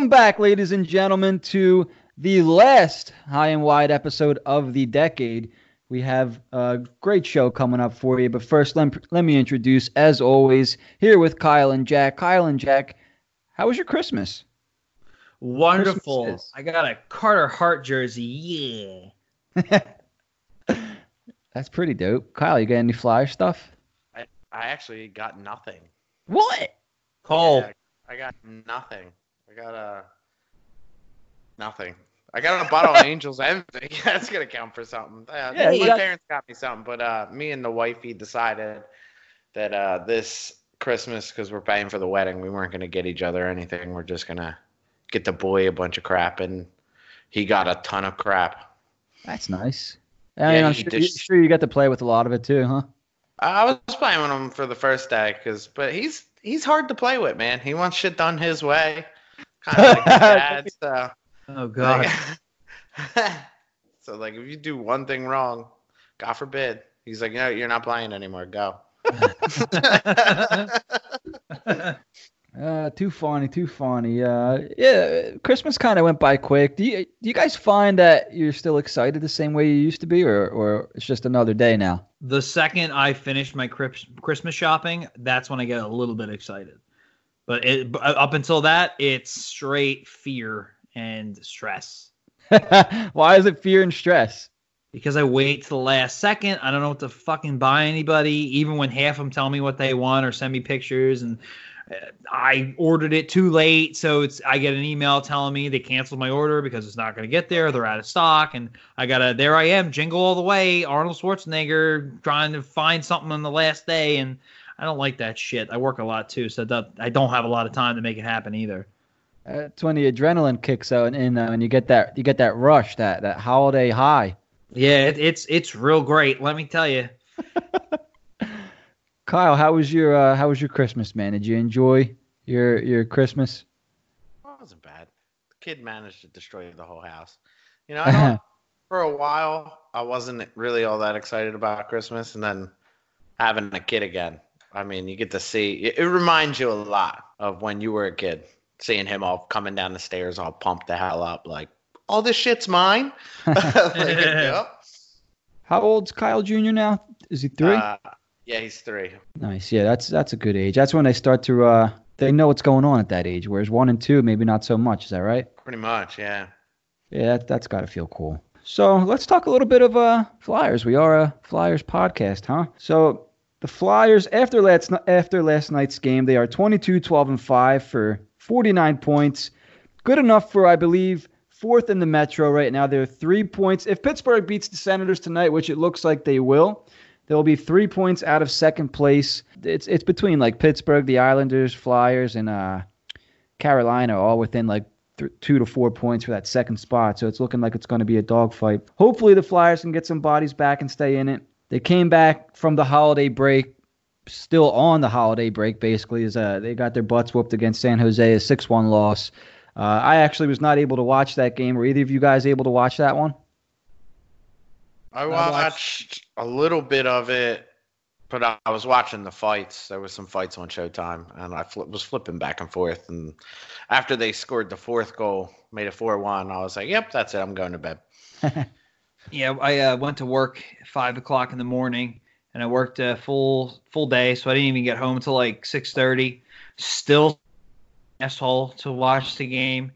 Welcome back, ladies and gentlemen, to the last high and wide episode of the decade. We have a great show coming up for you, but first, let, let me introduce, as always, here with Kyle and Jack. Kyle and Jack, how was your Christmas? Wonderful. Christmas I got a Carter Hart jersey. Yeah. That's pretty dope. Kyle, you got any flyer stuff? I, I actually got nothing. What? Cole. Yeah, I got nothing. I got a nothing. I got a bottle of Angel's Envy. That's gonna count for something. Uh, Yeah, my got- parents got me something, but uh, me and the wifey decided that uh, this Christmas, because we're paying for the wedding, we weren't gonna get each other anything. We're just gonna get the boy a bunch of crap, and he got a ton of crap. That's nice. I Yeah, mean, I'm sure, just- sure you got to play with a lot of it too, huh? I was playing with him for the first day, cause but he's he's hard to play with, man. He wants shit done his way, kind of like dad. So. Oh God. Like- so like if you do one thing wrong, God forbid, he's like, no, you're not playing anymore. Go. Uh, too funny, too funny. Uh, yeah, Christmas kind of went by quick. Do you do you guys find that you're still excited the same way you used to be, or or it's just another day now? the second I finish my Christmas shopping, that's when I get a little bit excited. But it, up until that, it's straight fear and stress Why is it fear and stress? because I wait to the last second. I don't know what to fucking buy anybody, even when half of them tell me what they want or send me pictures and. uh, I ordered it too late, so it's I get an email telling me they canceled my order because it's not going to get there. They're out of stock, and I gotta there I am, jingle all the way, Arnold Schwarzenegger trying to find something on the last day, and I don't like that shit. I work a lot too, so that I don't have a lot of time to make it happen either. Uh, it's when the adrenaline kicks out, and uh, and you get that you get that rush, that that holiday high. Yeah, it, it's it's real great. Let me tell you. Kyle, how was your uh, how was your Christmas, man? Did you enjoy your your Christmas? Well, it wasn't bad. The kid managed to destroy the whole house. You know, I don't, for a while, I wasn't really all that excited about Christmas, and then having a kid again. I mean, you get to see. It, it reminds you a lot of when you were a kid, seeing him all coming down the stairs, all pumped the hell up, like, "All this shit's mine." Like, yep. How old's Kyle Jr. now? Is he three? Uh, yeah, he's three. Nice. Yeah, that's that's a good age. That's when they start to uh they know what's going on at that age. Whereas one and two, maybe not so much. Is that right? Pretty much, yeah. Yeah, that, that's got to feel cool. So let's talk a little bit of uh Flyers. We are a Flyers podcast, huh? So the Flyers after last after last night's game, they are 22, 12 and 5 for 49 points. Good enough for I believe fourth in the Metro right now. They're 3 points. If Pittsburgh beats the Senators tonight, which it looks like they will, they'll be 3 points out of second place. It's it's between like Pittsburgh, the Islanders, Flyers and uh Carolina all within like th- two to four points for that second spot. So it's looking like it's going to be a dogfight. Hopefully the Flyers can get some bodies back and stay in it. They came back from the holiday break, still on the holiday break. Basically, is uh, they got their butts whooped against San Jose, a six-one loss. Uh, I actually was not able to watch that game. Were either of you guys able to watch that one? I watched- a little bit of it, but I was watching the fights. There was some fights on Showtime, and I fli was flipping back and forth. And after they scored the fourth goal, made it four-one, I was like, "Yep, that's it. I'm going to bed." Yeah, I uh, went to work five o'clock in the morning, and I worked a full full day, so I didn't even get home until like six thirty. Still asshole to watch the game,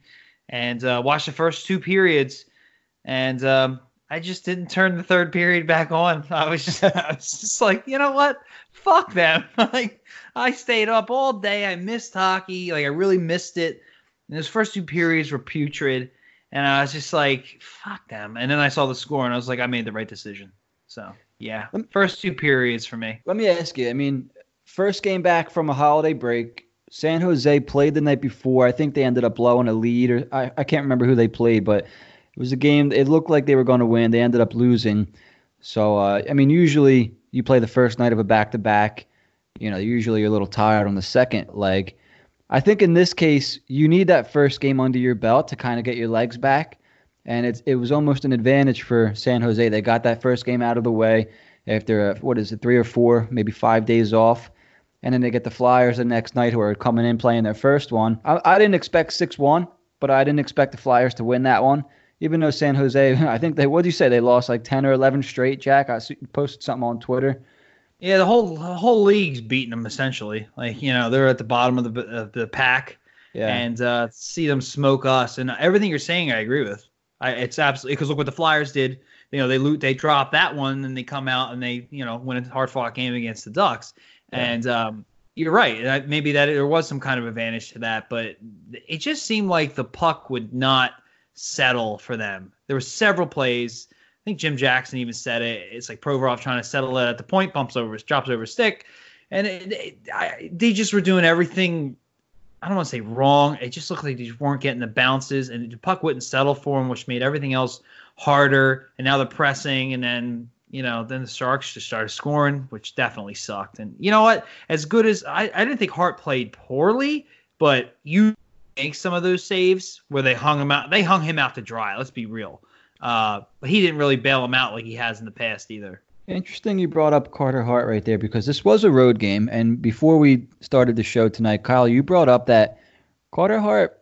and uh, watch the first two periods, and um, I just didn't turn the third period back on. I was just, I was just like, you know what? Fuck them. like I stayed up all day. I missed hockey. Like I really missed it. And those first two periods were putrid. And I was just like, fuck them. And then I saw the score and I was like, I made the right decision. So, yeah. First two periods for me. Let me ask you. I mean, first game back from a holiday break. San Jose played the night before. I think they ended up blowing a lead, or I, I can't remember who they played, but it was a game. It looked like they were going to win. They ended up losing. So, uh, I mean, usually you play the first night of a back to back. You know, usually you're a little tired on the second leg. I think in this case, you need that first game under your belt to kind of get your legs back. And it's, it was almost an advantage for San Jose. They got that first game out of the way after, uh, what is it, three or four, maybe five days off. And then they get the Flyers the next night who are coming in playing their first one. I, I didn't expect 6 1. but I didn't expect the Flyers to win that one. Even though San Jose, I think they, what do you say? They lost like 10 or 11 straight, Jack. I posted something on Twitter. Yeah, the whole the whole league's beating them essentially. Like you know, they're at the bottom of the of the pack, yeah. and uh, see them smoke us. And everything you're saying, I agree with. I, it's absolutely because look what the Flyers did. You know, they loot, they drop that one, and they come out and they you know win a hard fought game against the Ducks. Yeah. And um, you're right. Maybe that there was some kind of advantage to that, but it just seemed like the puck would not settle for them. There were several plays I think Jim Jackson even said it. It's like Provorov trying to settle it at the point, bumps over, drops over stick, and it, it, I, they just were doing everything. I don't want to say wrong. It just looked like they just weren't getting the bounces, and the puck wouldn't settle for them, which made everything else harder. And now they're pressing, and then you know, then the Sharks just started scoring, which definitely sucked. And you know what? As good as I, I didn't think Hart played poorly, but you make some of those saves where they hung him out. They hung him out to dry. Let's be real. Uh, but he didn't really bail him out like he has in the past either. Interesting you brought up Carter Hart right there because this was a road game. And before we started the show tonight, Kyle, you brought up that Carter Hart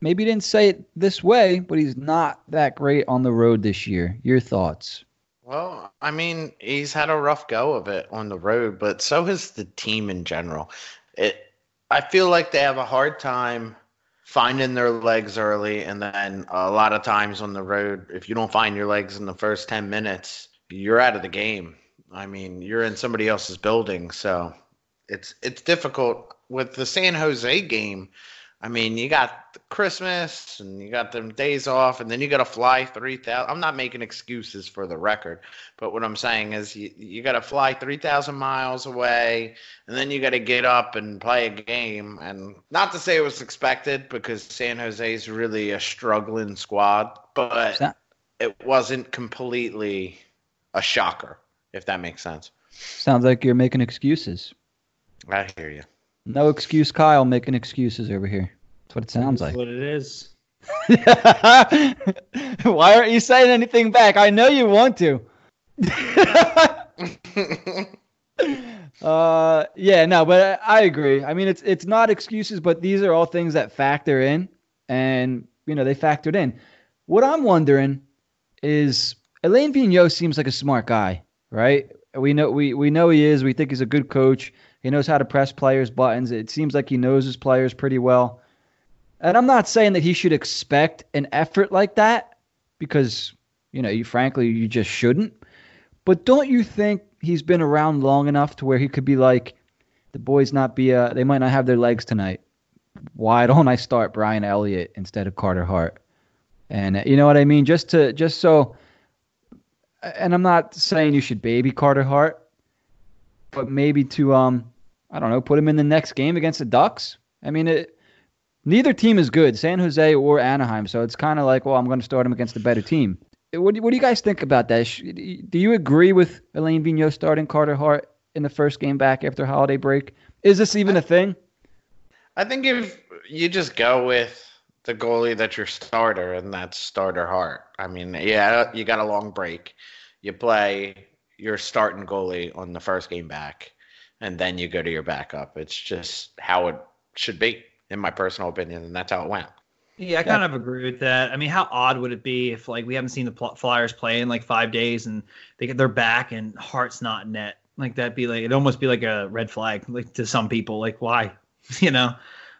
maybe didn't say it this way, but he's not that great on the road this year. Your thoughts? Well, I mean, he's had a rough go of it on the road, but so has the team in general. It I feel like they have a hard time finding their legs early, and then a lot of times on the road, if you don't find your legs in the first ten minutes, you're out of the game. I mean, you're in somebody else's building, so it's it's difficult with the San Jose game. I mean, you got Christmas and you got them days off, and then you got to fly 3,000. I'm not making excuses for the record, but what I'm saying is you, you got to fly 3,000 miles away, and then you got to get up and play a game. And not to say it was expected because San Jose is really a struggling squad, but that- it wasn't completely a shocker, if that makes sense. Sounds like you're making excuses. I hear you. No excuse, Kyle, making excuses over here. That's what it sounds That's like. what it is. Why aren't you saying anything back? I know you want to. uh, yeah, no, but I, I, agree. I mean, it's it's not excuses, but these are all things that factor in, and you know they factored in. What I'm wondering is Alain Vigneault seems like a smart guy, right? We know we we know he is. We think he's a good coach. He knows how to press players' buttons. It seems like he knows his players pretty well. And I'm not saying that he should expect an effort like that because, you know, you frankly you just shouldn't. But don't you think he's been around long enough to where he could be like, the boys not be uh they might not have their legs tonight. Why don't I start Brian Elliott instead of Carter Hart? And you know what I mean? Just to just so and I'm not saying you should baby Carter Hart, but maybe to um I don't know, put him in the next game against the Ducks. I mean, it, neither team is good, San Jose or Anaheim. So it's kind of like, well, I'm going to start him against a better team. What, what do you guys think about that? Do you agree with Alain Vigneault starting Carter Hart in the first game back after holiday break? Is this even a thing? I think if you just go with the goalie that's your starter, and that's starter Hart. I mean, yeah, you got a long break. You play your starting goalie on the first game back and then you go to your backup. It's just how it should be, in my personal opinion, and that's how it went. Yeah, I kind of agree with that. I mean, how odd would it be if like we haven't seen the Flyers play in like five days and they get their back and Hart's not net? Like that'd be like it'd almost be like a red flag, like to some people. Like why? you know,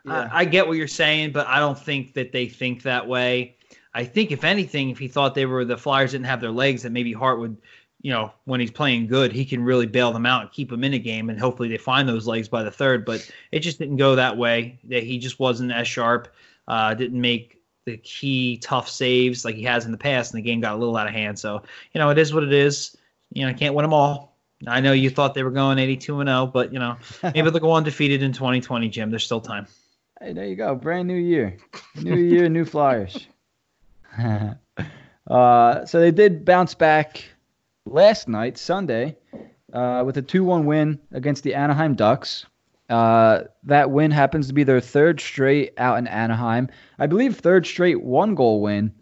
yeah. I get what you're saying, but I don't think that they think that way. I think if anything, if he thought they were the Flyers didn't have their legs, that maybe Hart would you know, when he's playing good, he can really bail them out and keep them in a game, and hopefully they find those legs by the third. But it just didn't go that way. That he just wasn't as sharp. Uh, didn't make the key tough saves like he has in the past, and the game got a little out of hand. So you know, it is what it is. You know, I can't win them all. I know you thought they were going 82 and 0, but you know, maybe they'll go undefeated in 2020, Jim. There's still time. Hey, there you go. Brand new year, new year, new Flyers. uh, so they did bounce back last night, Sunday, uh, with a 2 1 win against the Anaheim Ducks. Uh, that win happens to be their third straight out in Anaheim. I believe third straight one goal win.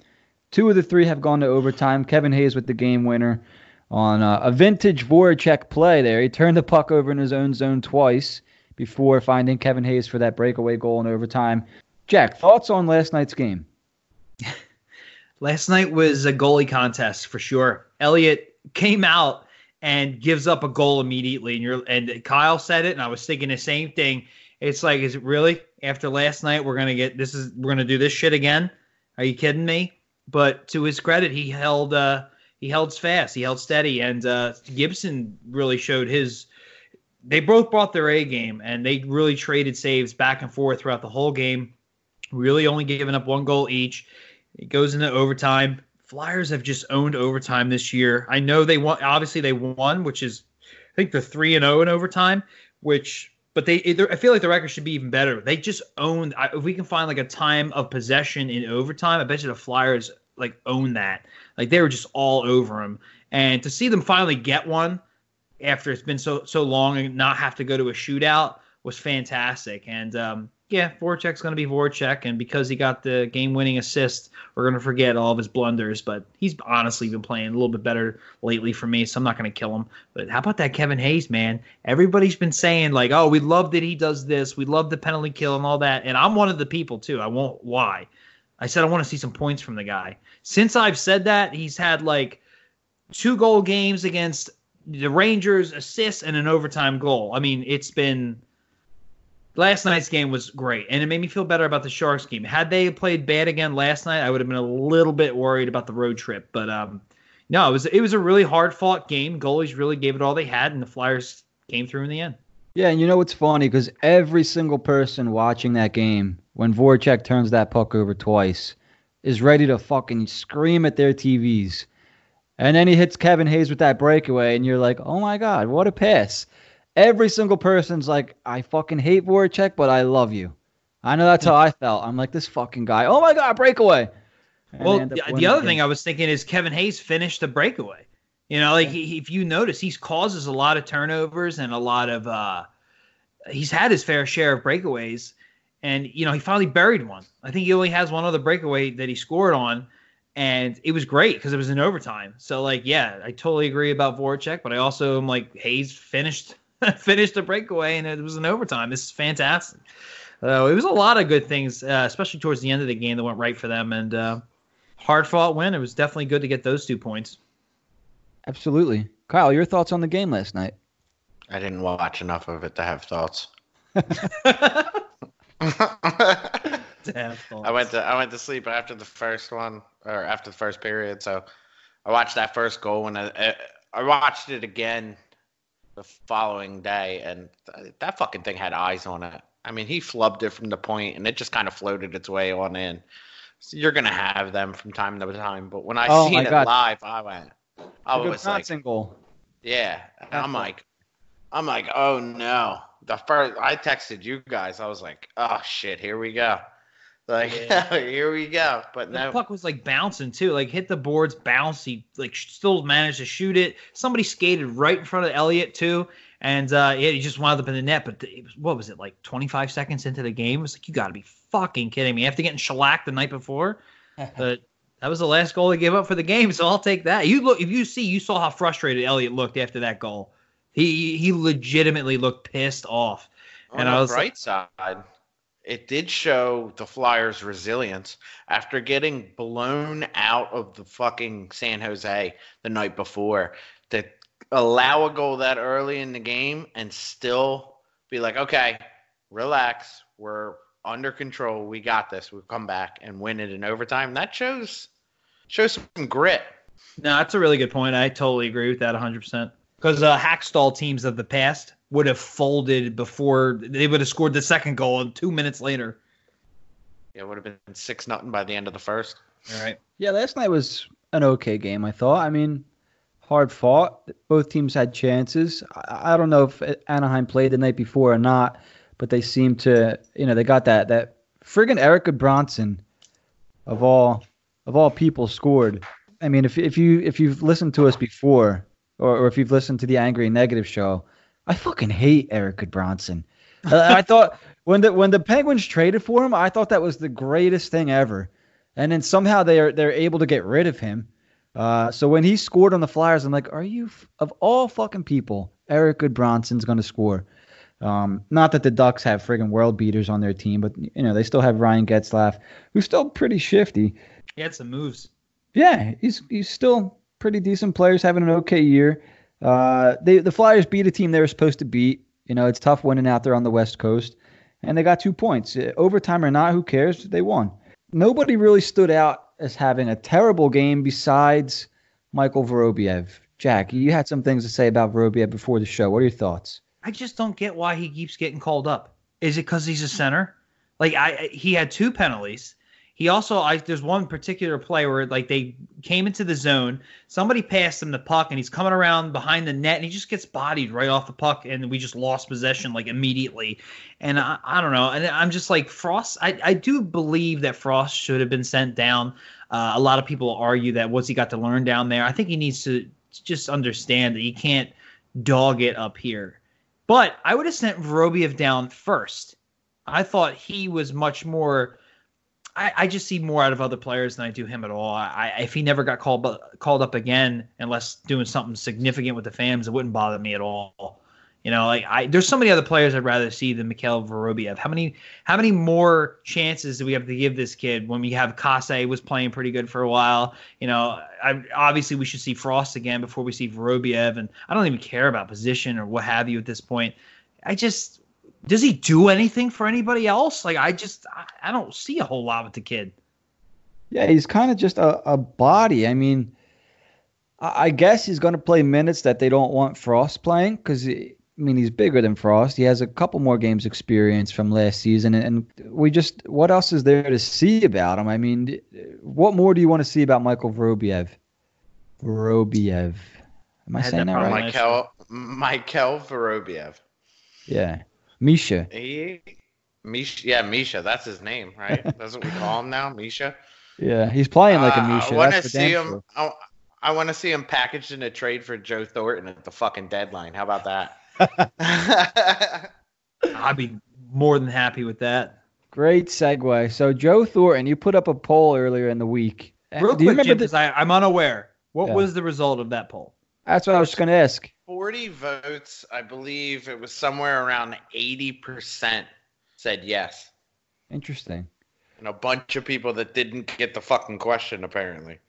Two of the three have gone to overtime. Kevin Hayes with the game winner on uh, a vintage Voracek play there. He turned the puck over in his own zone twice before finding Kevin Hayes for that breakaway goal in overtime. Jack, thoughts on last night's game? Last night was a goalie contest for sure. Elliott came out and gives up a goal immediately, and you're and Kyle said it, and I was thinking the same thing. It's like, is it really after last night we're gonna get this is we're gonna do this shit again? Are you kidding me? But to his credit, he held uh he held fast, he held steady, and uh, Gibson really showed his. They both brought their A game, and they really traded saves back and forth throughout the whole game. Really, only giving up one goal each. It goes into overtime. Flyers have just owned overtime this year. I know they won. Obviously, they won, which is I think they're three and zero oh in overtime. Which, but they I feel like the record should be even better. They just owned. If we can find like a time of possession in overtime, I bet you the Flyers like own that. Like they were just all over them. And to see them finally get one after it's been so so long and not have to go to a shootout was fantastic. And um, yeah, Voracek's going to be Voracek, and because he got the game-winning assist, we're going to forget all of his blunders. But he's honestly been playing a little bit better lately for me, so I'm not going to kill him. But how about that Kevin Hayes, man? Everybody's been saying like, "Oh, we love that he does this. We love the penalty kill and all that." And I'm one of the people too. I won't lie. I said I want to see some points from the guy. Since I've said that, he's had like two goal games against the Rangers, assists, and an overtime goal. I mean, it's been last night's game was great, and it made me feel better about the Sharks game. Had they played bad again last night, I would have been a little bit worried about the road trip. But um, no, it was it was a really hard fought game. Goalies really gave it all they had, and the Flyers came through in the end. Yeah, and you know what's funny? Because every single person watching that game, when Voracek turns that puck over twice, is ready to fucking scream at their TVs. And then he hits Kevin Hayes with that breakaway, and you're like, oh my God, what a pass every single person's like, I fucking hate Voracek, but I love you. I know that's how I felt. I'm like, this fucking guy. Oh my god, breakaway. And well, the, the other thing I was thinking is Kevin Hayes finished the breakaway. You know, like he, if you notice, he causes a lot of turnovers and a lot of. uh He's had his fair share of breakaways, and you know he finally buried one. I think he only has one other breakaway that he scored on, and it was great because it was in overtime. So like, yeah, I totally agree about Voracek, but I also am like Hayes finished finished a breakaway and it was an overtime. This is fantastic. Uh, it was a lot of good things, uh, especially towards the end of the game that went right for them. And uh, hard fought win. It was definitely good to get those two points. Absolutely. Kyle, your thoughts on the game last night? I didn't watch enough of it to have thoughts. I went to I went to sleep after the first one or after the first period, so I watched that first goal and I, I watched it again the following day, and th- that fucking thing had eyes on it. I mean, he flubbed it from the point, and it just kind of floated its way on in. So you're gonna have them from time to time, but when I oh seen it God. live, I went, I the was like, goal. yeah, I'm like, I'm like, oh no. The first I texted you guys, I was like, oh shit, here we go. Like yeah. here we go. But the no. puck was like bouncing too. Like hit the boards, bounce. He like still managed to shoot it. Somebody skated right in front of Elliott too, and uh, yeah, he just wound up in the net. But was, what was it like 25 seconds into the game? It was like you got to be fucking kidding me. After getting shellacked the night before, but that was the last goal he gave up for the game. So I'll take that. You look if you see, you saw how frustrated Elliott looked after that goal. He he legitimately looked pissed off. On and I was right like, side it did show the Flyers' resilience after getting blown out of the fucking San Jose the night before. To allow a goal that early in the game and still be like, okay, relax, we're under control, we got this, we'll come back and win it in overtime. That shows shows some grit. No, that's a really good point. I totally agree with that 100%. Because uh, Hakstol teams of the past would have folded before they would have scored the second goal and two minutes later. Yeah, it would have been six nothing by the end of the first. All right. Yeah, last night was an okay game. I thought. I mean, hard fought. Both teams had chances. I, I don't know if Anaheim played the night before or not, but they seemed to. You know, they got that that friggin' Eric Gudbranson of all of all people scored. I mean, if if you if you've listened to us before, or, or if you've listened to the Angry Negative show, I fucking hate Eric Gudbranson. uh, I thought when the when the Penguins traded for him, I thought that was the greatest thing ever. And then somehow they are they're able to get rid of him. Uh, so when he scored on the Flyers, I'm like, are you of all fucking people, Eric Gudbranson's going to score? Um, not that the Ducks have friggin' world beaters on their team, but you know they still have Ryan Getzlaf, who's still pretty shifty. He had some moves. Yeah, he's he's still pretty decent players, having an okay year. Uh, they the Flyers beat a team they were supposed to beat. You know, it's tough winning out there on the West Coast, and they got two points. Uh, Overtime or not, who cares? They won. Nobody really stood out as having a terrible game besides Michael Vorobiev. Jack, you had some things to say about Vorobiev before the show. What are your thoughts? I just don't get why he keeps getting called up. Is it because he's a center? Like I, he had two penalties. He also, I, there's one particular play where like they came into the zone, somebody passed him the puck, and he's coming around behind the net, and he just gets bodied right off the puck, and we just lost possession like immediately. And I, I don't know, and I'm just like Frost. I, I do believe that Frost should have been sent down. Uh, a lot of people argue that what's he got to learn down there. I think he needs to just understand that he can't dog it up here. But I would have sent Vorobiev down first. I thought he was much more I, I, just see more out of other players than I do him at all. I, if he never got called called up again, unless doing something significant with the fans, it wouldn't bother me at all. You know, like I, there's so many other players I'd rather see than Mikhail Vorobiev. How many, how many more chances do we have to give this kid when we have Kase was playing pretty good for a while? You know, I, obviously we should see Frost again before we see Vorobiev, and I don't even care about position or what have you at this point. I just does he do anything for anybody else? Like I just I, I don't see a whole lot with the kid. Yeah, he's kind of just a, a body. I mean, I, I guess he's going to play minutes that they don't want Frost playing because I mean he's bigger than Frost. He has a couple more games experience from last season, and, and we just what else is there to see about him? I mean, what more do you want to see about Michael Vorobiev? Vorobiev. Am I, I saying that, that right? Michael Michael Vorobiev. Yeah. Misha. He, Misha, yeah, Misha. That's his name, right? That's what we call him now, Misha. Yeah, he's playing like a Misha. Uh, I want to see him. I, I want to see him packaged in a trade for Joe Thornton at the fucking deadline. How about that? I'd be more than happy with that. Great segue. So Joe Thornton, you put up a poll earlier in the week. Real Do you quick, remember Jim, I, I'm unaware. What yeah. was the result of that poll? That's what I was just going to ask. 40 votes, I believe it was somewhere around 80% said yes. Interesting. And a bunch of people that didn't get the fucking question, apparently.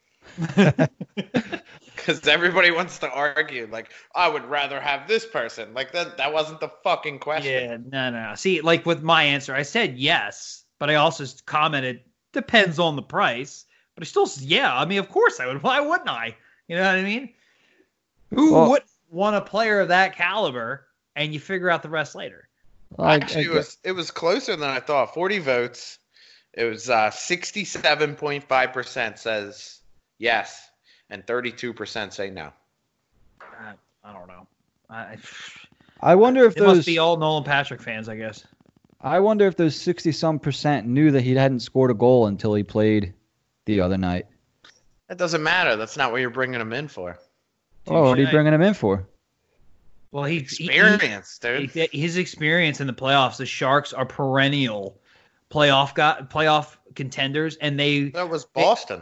Because everybody wants to argue, like, I would rather have this person. Like, that, that wasn't the fucking question. Yeah, no, no. See, like with my answer, I said yes, but I also commented, depends on the price. But I still, yeah, I mean, of course I would. Why wouldn't I? You know what I mean? Who well, would want a player of that caliber? And you figure out the rest later. Actually, it was it was closer than I thought. Forty votes. It was uh, sixty-seven point five percent says yes, and thirty-two percent say no. I, I don't know. I I wonder if it those must be all Nolan Patrick fans, I guess. I wonder if those sixty some percent knew that he hadn't scored a goal until he played the other night. That doesn't matter. That's not what you're bringing him in for. Oh, what are you bringing him in for? Well, he experience, he, dude. His experience in the playoffs. The Sharks are perennial playoff got playoff contenders, and they that was Boston.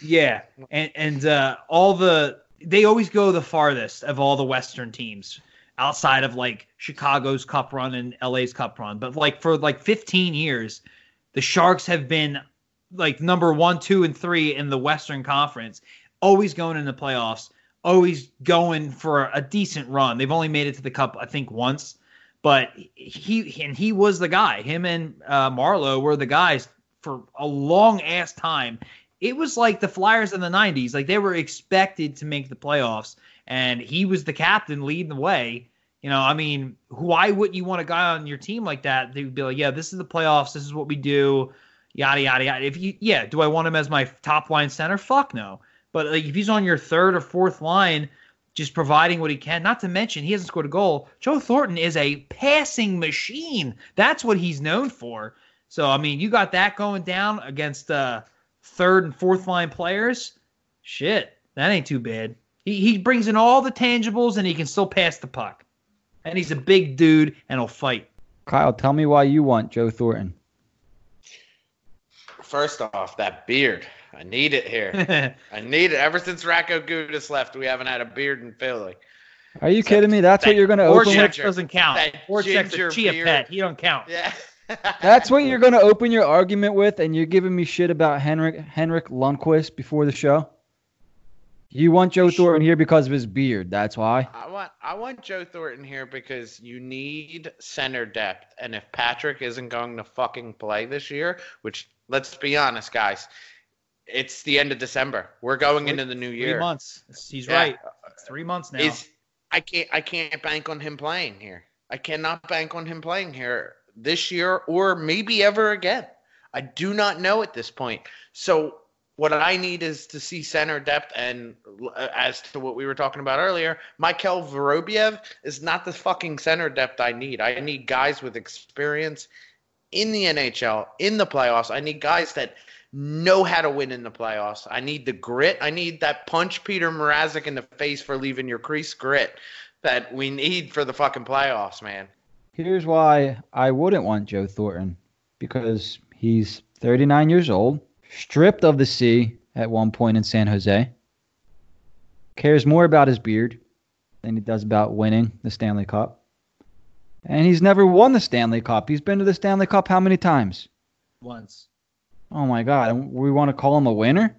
They, yeah, and and uh, all the they always go the farthest of all the Western teams outside of like Chicago's Cup run and LA's Cup run. But like for like 15 years, the Sharks have been like number one, two, and three in the Western Conference, always going in the playoffs always going for a decent run. They've only made it to the cup, I think, once. But he and he was the guy. Him and uh, Marleau were the guys for a long ass time. It was like the Flyers in the '90s. Like they were expected to make the playoffs, and he was the captain leading the way. You know, I mean, why wouldn't you want a guy on your team like that? They would be like, yeah, this is the playoffs. This is what we do. Yada yada yada. If you, yeah, do I want him as my top line center? Fuck no. But like if he's on your third or fourth line, just providing what he can, not to mention he hasn't scored a goal. Joe Thornton is a passing machine. That's what he's known for. So I mean, you got that going down against uh, third and fourth line players. Shit, that ain't too bad. He he brings in all the tangibles and he can still pass the puck. And he's a big dude and he'll fight. Kyle, tell me why you want Joe Thornton. First off, that beard. I need it here. I need it. Ever since Radko Gudas left, we haven't had a beard in Philly. Are you so kidding me? That's what you're going to open with? doesn't count. Voracek's a chia beard. pet. He don't count. Yeah. That's what you're going to open your argument with, and you're giving me shit about Henrik Henrik Lundqvist before the show. You want Joe Thornton here because of his beard. That's why. I want I want Joe Thornton here because you need center depth, and if Patrick isn't going to fucking play this year, which let's be honest, guys, it's the end of December. We're going into the new year. Three months. He's Yeah. right. It's three months now. Is I can't I can't bank on him playing here. I cannot bank on him playing here this year or maybe ever again. I do not know at this point. So what I need is to see center depth, and uh, as to what we were talking about earlier, Michael Vorobiev is not the fucking center depth I need. I need guys with experience in the NHL, in the playoffs. I need guys that know how to win in the playoffs. I need the grit. I need that punch Peter Mrazek in the face for leaving your crease grit that we need for the fucking playoffs, man. Here's why I wouldn't want Joe Thornton because he's 39 years old, stripped of the C at one point in San Jose, cares more about his beard than he does about winning the Stanley Cup. And he's never won the Stanley Cup. He's been to the Stanley Cup how many times? Once. Oh my God. and We want to call him a winner?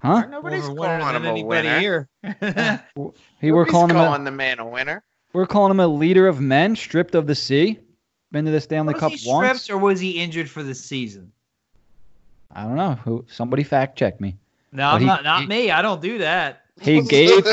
Huh? Nobody's More of a winner calling than him a anybody winner. here. He, we're Nobody's calling him a, the man a winner. we're calling him a leader of men, stripped of the C. Been to the Stanley was Cup he once. stripped or was he injured for the season? I don't know. Who? Somebody fact check me. No, I'm he- not. Not he- me. I don't do that. He gave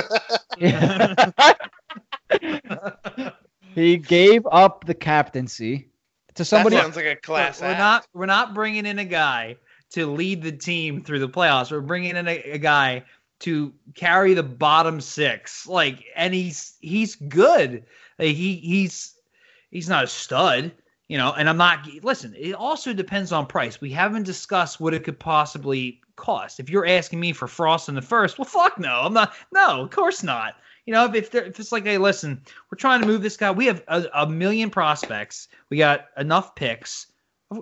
he gave up the captaincy to somebody. that sounds like a class we're act. not. We're not bringing in a guy to lead the team through the playoffs. We're bringing in a, a guy to carry the bottom six. Like, and he's he's good. Like, he he's he's not a stud, you know. And I'm not. Listen, it also depends on price. We haven't discussed what it could possibly cost. If you're asking me for Frost in the first, well, fuck no. I'm not. No, of course not. You know, if if, if it's like, hey, listen, we're trying to move this guy. We have a, a million prospects. We got enough picks.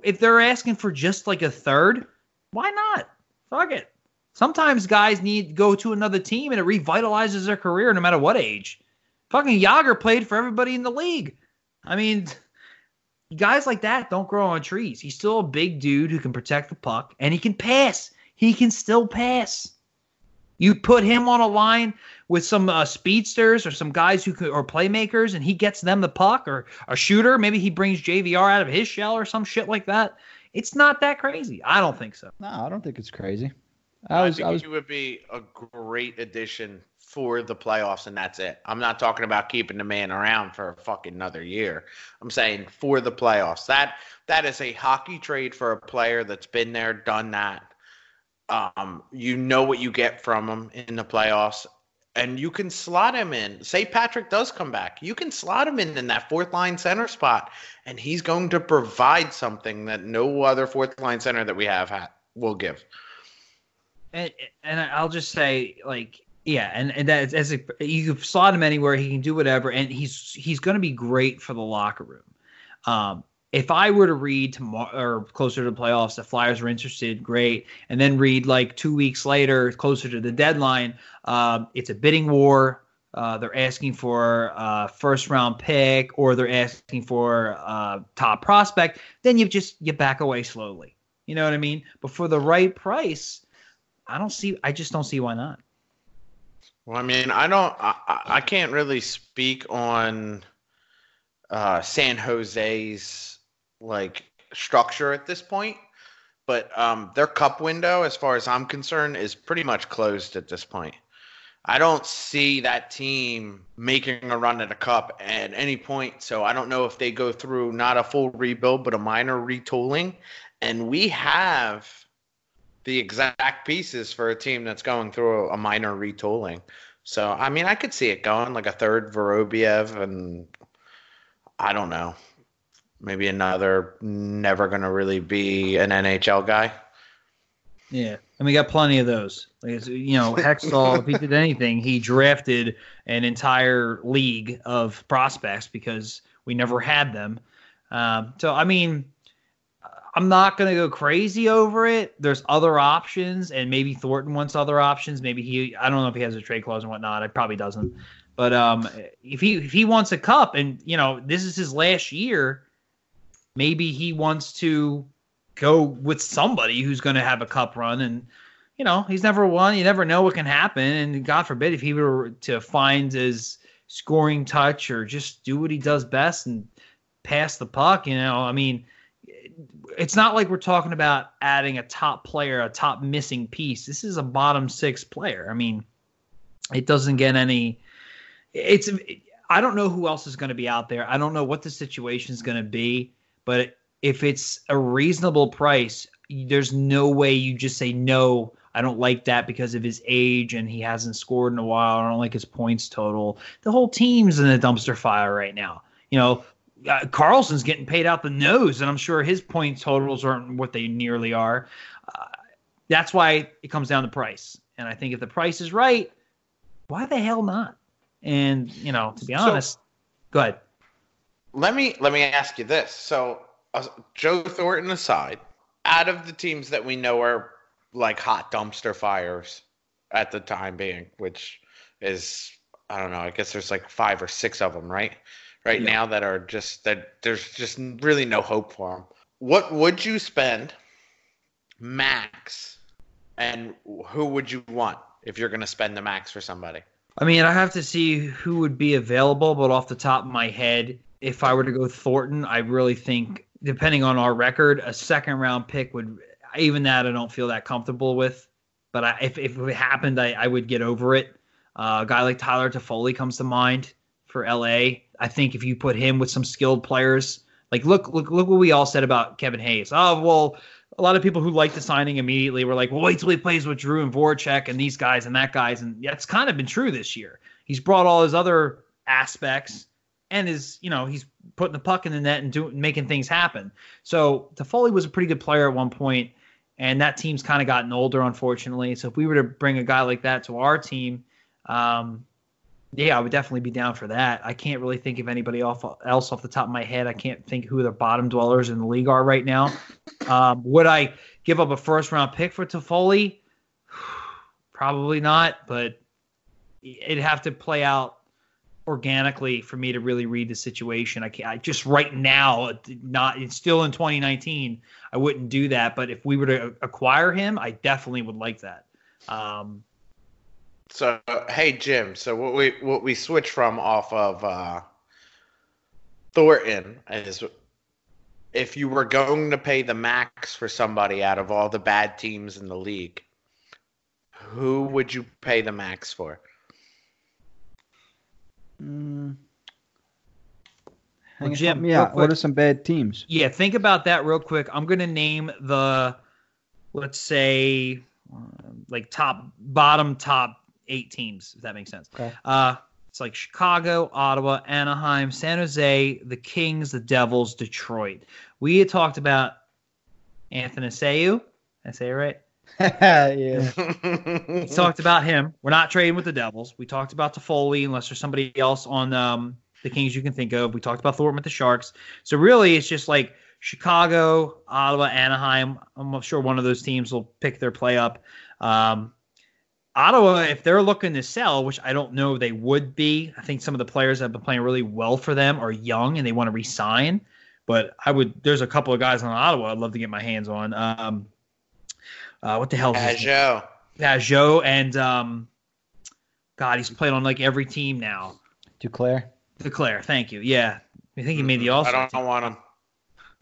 If they're asking for just like a third, why not? Fuck it. Sometimes guys need to go to another team and it revitalizes their career no matter what age. Fucking Jagr played for everybody in the league. I mean, guys like that don't grow on trees. He's still a big dude who can protect the puck and he can pass. He can still pass. You put him on a line with some uh, speedsters or some guys who could, or playmakers, and he gets them the puck or a shooter. Maybe he brings JVR out of his shell or some shit like that. It's not that crazy. I don't think so. No, I don't think it's crazy. I I, think I was, he would be a great addition for the playoffs, and that's it. I'm not talking about keeping the man around for a fucking another year. I'm saying for the playoffs. That that is a hockey trade for a player that's been there, done that. Um, you know what you get from him in the playoffs, and you can slot him in. Say Patrick does come back, you can slot him in in that fourth line center spot, and he's going to provide something that no other fourth line center that we have had will give. And and I'll just say like yeah, and and that as a, you can slot him anywhere, he can do whatever, and he's he's going to be great for the locker room. Um, if I were to read tomorrow or closer to the playoffs, the Flyers are interested, great, and then read like two weeks later, closer to the deadline, um, it's a bidding war. Uh, they're asking for a first round pick or they're asking for a top prospect. Then you just you back away slowly. You know what I mean? But for the right price, I don't see. I just don't see why not. Well, I mean, I don't, I, I- can't really speak on uh, San Jose's like structure at this point, but um, their cup window, as far as I'm concerned, is pretty much closed at this point. I don't see that team making a run at a cup at any point. So I don't know if they go through not a full rebuild, but a minor retooling. And we have the exact pieces for a team that's going through a minor retooling. So I mean, I could see it going like a third Vorobiev, and I don't know, maybe another never going to really be an NHL guy. Yeah, and we got plenty of those. Like, you know, Hextall, if he did anything, he drafted an entire league of prospects because we never had them. Um, so, I mean, I'm not going to go crazy over it. There's other options, and maybe Thornton wants other options. Maybe he, I don't know if he has a trade clause and whatnot. It probably doesn't. But um, if he if he wants a cup, and you know this is his last year, maybe he wants to go with somebody who's going to have a cup run and you know he's never won. You never know what can happen. And god forbid if he were to find his scoring touch or just do what he does best and pass the puck you know i mean it's not like we're talking about adding a top player a top missing piece. This is a bottom six player. I mean it doesn't get any it's i don't know who else is going to be out there. I don't know what the situation is going to be but if it's a reasonable price, there's no way you just say no. I don't like that because of his age and he hasn't scored in a while. I don't like his points total. The whole team's in a dumpster fire right now. You know, uh, Karlsson's getting paid out the nose, and I'm sure his point totals aren't what they nearly are. Uh, that's why it comes down to price. And I think if the price is right, why the hell not? And you know, to be honest, so, go ahead. Let me let me ask you this. So uh, Joe Thornton aside, out of the teams that we know are like hot dumpster fires at the time being, which is I don't know, I guess there's like five or six of them, right? Right yeah. now that are just that there's just really no hope for them. What would you spend max, and who would you want if you're going to spend the max for somebody? I mean, I have to see who would be available, but off the top of my head, if I were to go Thornton, I really think depending on our record, a second round pick would even that I don't feel that comfortable with. But I, if if it happened, I, I would get over it. Uh, a guy like Tyler Toffoli comes to mind for LA. I think if you put him with some skilled players, like look look look what we all said about Kevin Hayes. Oh well, a lot of people who liked the signing immediately were like, well, wait till he plays with Drew and Voracek and these guys and that guys, and that's kind of been true this year. He's brought all his other aspects and is you know he's putting the puck in the net and doing making things happen. So Toffoli was a pretty good player at one point, and that team's kind of gotten older, unfortunately. So if we were to bring a guy like that to our team, um, yeah, I would definitely be down for that. I can't really think of anybody off, else off the top of my head. I can't think who the bottom dwellers in the league are right now. Um, would I give up a first round pick for Toffoli? Probably not, but it'd have to play out organically for me to really read the situation. I can't I just right now, not it's still in 2019. I wouldn't do that, but if we were to acquire him, I definitely would like that. Um, so hey Jim, so what we what we switch from off of uh, Thornton is if you were going to pay the max for somebody out of all the bad teams in the league, who would you pay the max for? Mm. Well, Jim, yeah. What are some bad teams? Yeah, think about that real quick. I'm gonna name the, let's say, uh, like top, bottom, top eight teams. If that makes sense. Okay. Uh, it's like Chicago, Ottawa, Anaheim, San Jose, the Kings, the Devils, Detroit. We had talked about Anthony Sayu. I say it right? yeah. we talked about him. We're not trading with the Devils. We talked about Toffoli, unless there's somebody else on um, the Kings you can think of. We talked about Thornton with the Sharks. So really, it's just like Chicago, Ottawa, Anaheim. I'm sure one of those teams will pick their play up. Um, Ottawa, if they're looking to sell, which I don't know they would be, I think some of the players that have been playing really well for them are young and they want to resign. But I would. There's a couple of guys on Ottawa I'd love to get my hands on. Um, uh, what the hell? Pageau. Pageau and um, God, he's played on like every team now. Duclair. Duclair, thank you. Yeah, I think he made the All Star. I don't want him.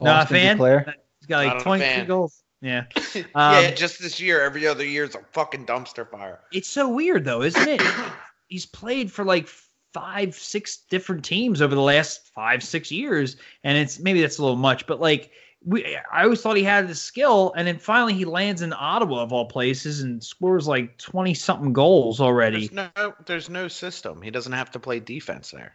Not a fan. Duclair. He's got like 23 goals. Yeah. Um, yeah, just this year, every other year is a fucking dumpster fire. It's so weird though, isn't it? he's played for like five, six different teams over the last five, six years, and it's maybe that's a little much, but like we, I always thought he had the skill, and then finally he lands in Ottawa of all places and scores like twenty something goals already. There's no, there's no system. He doesn't have to play defense there.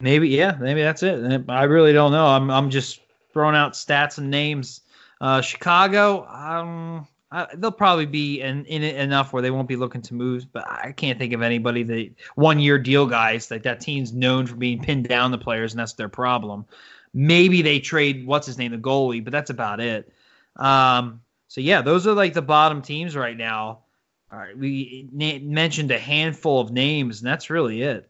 Maybe, yeah, maybe that's it. I really don't know. I'm, I'm just throwing out stats and names. Uh, Chicago, um, I, they'll probably be in, in it enough where they won't be looking to move. But I can't think of anybody that one year deal guys that that team's known for being pinned down the players, and that's their problem. Maybe they trade what's his name, the goalie, but that's about it. Um, so yeah, those are like the bottom teams right now. All right, we na- mentioned a handful of names, and that's really it.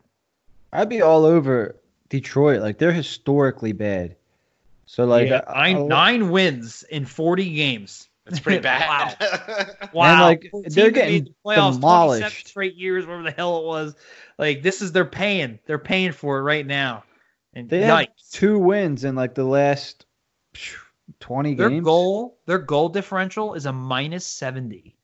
I'd be all over Detroit. Like they're historically bad. So like Yeah, I- nine, I- nine wins in 40 games. That's pretty bad. Wow. like, For a they're getting the playoffs demolished. straight years, whatever the hell it was. Like this is they're paying. They're paying for it right now. And they have yikes. two wins in like the last phew, 20 Their games. goal, their goal differential is a minus 70.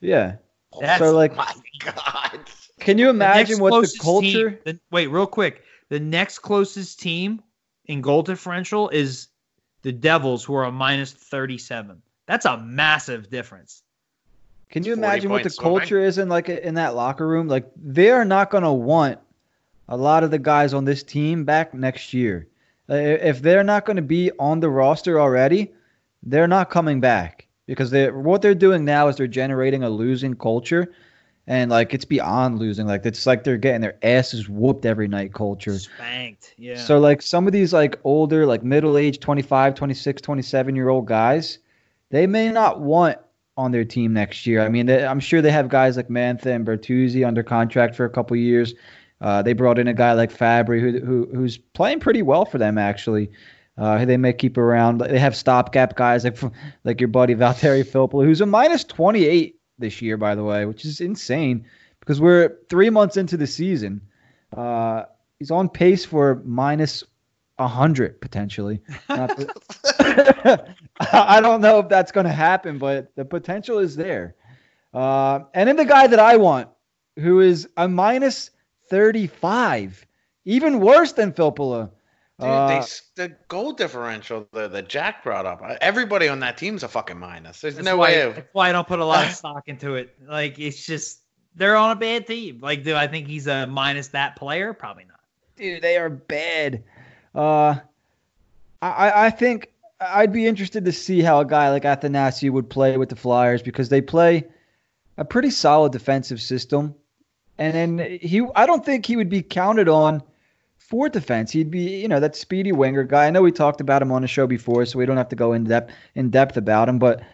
Yeah. That's so like My God. can you imagine next what the culture team- the- wait, real quick. The next closest team in goal differential is the Devils, who are a minus 37. That's a massive difference. Can you imagine what the points swimming. culture is in like in that locker room? Like they are not going to want a lot of the guys on this team back next year. Uh, If they're not going to be on the roster already, they're not coming back because they what they're doing now is they're generating a losing culture, and like it's beyond losing. Like it's like they're getting their asses whooped every night culture. Spanked. Yeah. So like some of these like older like middle-aged 25, 26, 27 year old guys, they may not want on their team next year. I mean, they, I'm sure they have guys like Mantha and Bertuzzi under contract for a couple years. Uh, they brought in a guy like Fabbri who, who who's playing pretty well for them actually. Uh, they may keep around. They have stopgap guys like like your buddy Valtteri Filppula, who's a minus 28 this year, by the way, which is insane because we're three months into the season. Uh, he's on pace for minus 100 potentially. I don't know if that's going to happen, but the potential is there. Uh, and then the guy that I want, who is a minus 35, even worse than Filppula. Dude, Uh, they, s- the goal differential the, that Jack brought up, uh, everybody on that team's a fucking minus. There's no why, way of. That's why I don't put a lot of stock into it. Like it's just they're on a bad team. Like, do I think he's a minus that player? Probably not. dude, they are bad. Uh, I I think I'd be interested to see how a guy like Athanasiou would play with the Flyers because they play a pretty solid defensive system, and then he I don't think he would be counted on for defense. He'd be you know that speedy winger guy. I know we talked about him on the show before, so we don't have to go in depth in depth about him, but. I-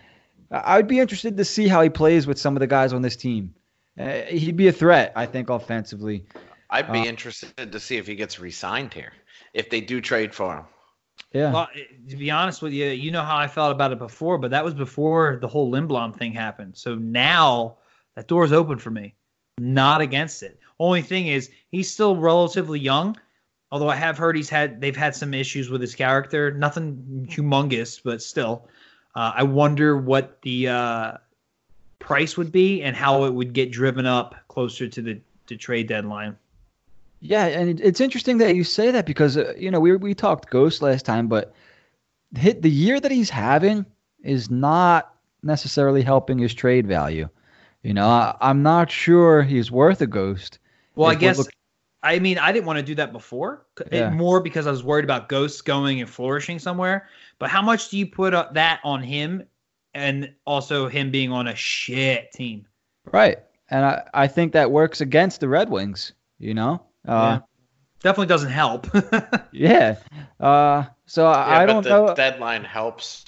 I'd be interested to see how he plays with some of the guys on this team. Uh, he'd be a threat, I think, offensively. I'd be uh, interested to see if he gets re-signed here. If they do trade for him, Yeah. Well, to be honest with you, you know how I felt about it before, but that was before the whole Lindblom thing happened. So now that door's open for me. Not against it. Only thing is, he's still relatively young. Although I have heard he's had they've had some issues with his character. Nothing humongous, but still. Uh, I wonder what the uh, price would be and how it would get driven up closer to the, the trade deadline. Yeah, and it's interesting that you say that because uh, you know we we talked Ghost last time, but hit the year that he's having is not necessarily helping his trade value. You know, I, I'm not sure he's worth a Ghost. Well, I If we're guess look- I mean I didn't want to do that before, Yeah. more because I was worried about ghosts going and flourishing somewhere. But how much do you put up that on him, and also him being on a shit team? Right, and I I think that works against the Red Wings. You know. Uh, Definitely doesn't help. yeah. Uh, so yeah, I, I but don't the know. deadline helps.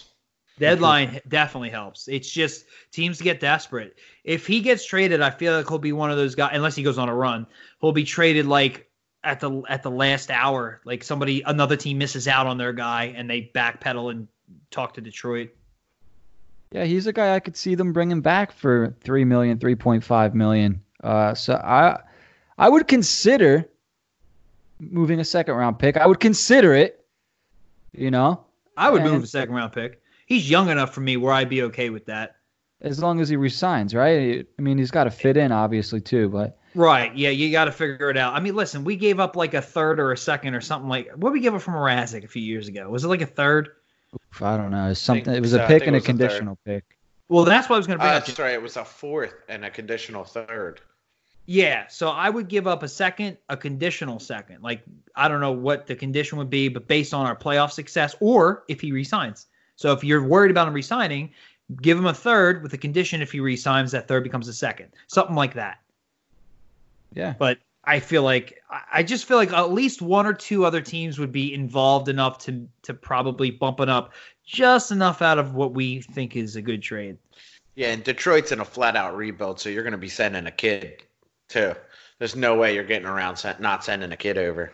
Deadline definitely helps. It's just teams get desperate. If he gets traded, I feel like he'll be one of those guys. Unless he goes on a run, he'll be traded like at the at the last hour. Like somebody, another team misses out on their guy, and they backpedal and talk to Detroit. Yeah, he's a guy I could see them bringing back for three million, three point five million. Uh, so I, I would consider moving a second round pick. I would consider it. You know, I would move a second round pick. He's young enough for me where I'd be okay with that. as long as he resigns, right? I mean, he's got to fit in, obviously, too. But Right. Yeah, you got to figure it out. I mean, listen, we gave up like a third or a second or something like. What did we give up from Mrazek a few years ago? Was it like a third? I don't know. It's something. think It was so. a I pick and a was a conditional pick. Well, that's what I was going to bring Uh, up. that's right. It was a fourth and a conditional third. Yeah, so I would give up a second, a conditional second. Like I don't know what the condition would be, but based on our playoff success, or if he resigns. So if you're worried about him resigning, give him a third with a condition. If he resigns, that third becomes a second, something like that. Yeah. But I feel like I I just feel like at least one or two other teams would be involved enough to to probably bump it up just enough out of what we think is a good trade. Yeah, and Detroit's in a flat out rebuild, so you're going to be sending a kid too. There's no way you're getting around not sending a kid over.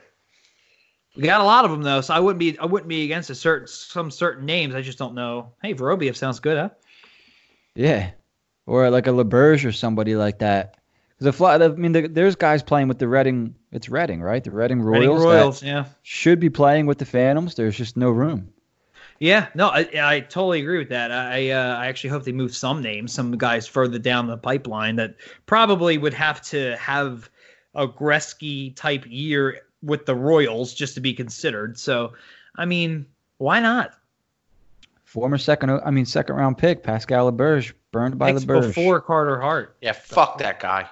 We got a lot of them though, so I wouldn't be I wouldn't be against a certain some certain names. I just don't know. Hey, Vorobyev sounds good, huh? Yeah, or like a Laberge or somebody like that. Because fly, I mean, the, there's guys playing with the Reading. It's Reading, right? The Reading Royals. Reading Royals, yeah. Should be playing with the Phantoms. There's just no room. Yeah, no, I, I totally agree with that. I uh, I actually hope they move some names, some guys further down the pipeline that probably would have to have a Gretzky type year with the Royals just to be considered. So, I mean, why not? Former second, I mean, second round pick Pascal Laberge burned by Thanks Laberge. Before Carter Hart. Yeah, fuck that guy.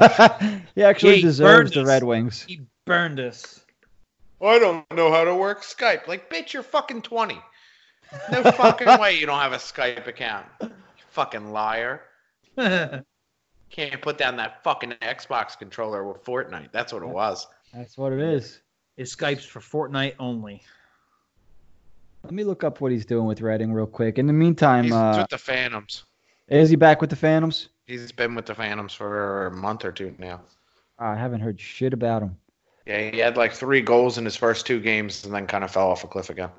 he actually He deserves the us. Red Wings. He burned us. I don't know how to work Skype. Like, bitch, you're fucking 20. No fucking way you don't have a Skype account. You fucking liar. Can't put down that fucking Xbox controller with Fortnite. That's what it was. That's what it is. It Skype's for Fortnite only. Let me look up what he's doing with Reading real quick. In the meantime, He's uh, with the Phantoms. is he back with the Phantoms? He's been with the Phantoms for a month or two now. I haven't heard shit about him. Yeah, he had like three goals in his first two games and then kind of fell off a cliff again.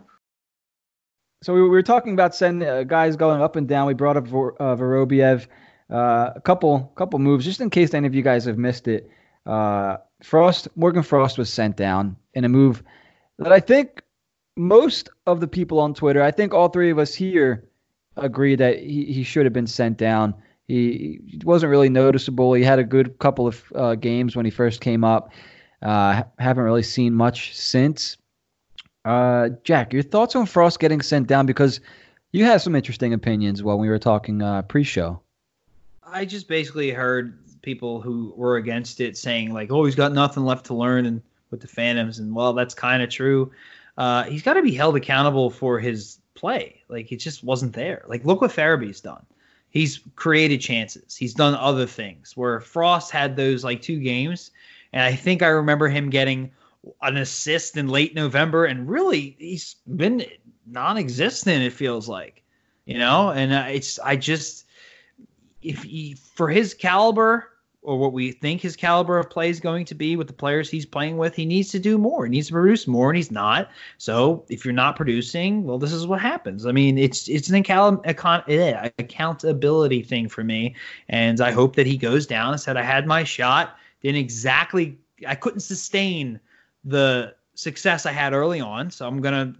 So we we were talking about sending uh, guys going up and down. We brought up Vor- uh, Vorobyev, uh, a couple couple moves, just in case any of you guys have missed it. Uh, Frost, Morgan Frost was sent down in a move that I think most of the people on Twitter, I think all three of us here, agree that he, he should have been sent down. He, he wasn't really noticeable. He had a good couple of uh, games when he first came up. Uh, haven't really seen much since. Uh, Jack, your thoughts on Frost getting sent down because you had some interesting opinions while we were talking uh, pre-show. I just basically heard people who were against it saying like, "Oh, he's got nothing left to learn," and with the Phantoms, and well, that's kind of true. Uh, he's got to be held accountable for his play. Like he just wasn't there. Like look what Farabee's done. He's created chances. He's done other things. Where Frost had those like two games, and I think I remember him getting an assist in late November, and really he's been non-existent. It feels like, you know, and uh, it's I just if he for his caliber or what we think his caliber of play is going to be with the players he's playing with, he needs to do more. He needs to produce more, and he's not. So if you're not producing, well, this is what happens. I mean, it's it's an account, account, eh, accountability thing for me, and I hope that he goes down and said, "I had my shot, didn't exactly, I couldn't sustain the success I had early on, so I'm gonna,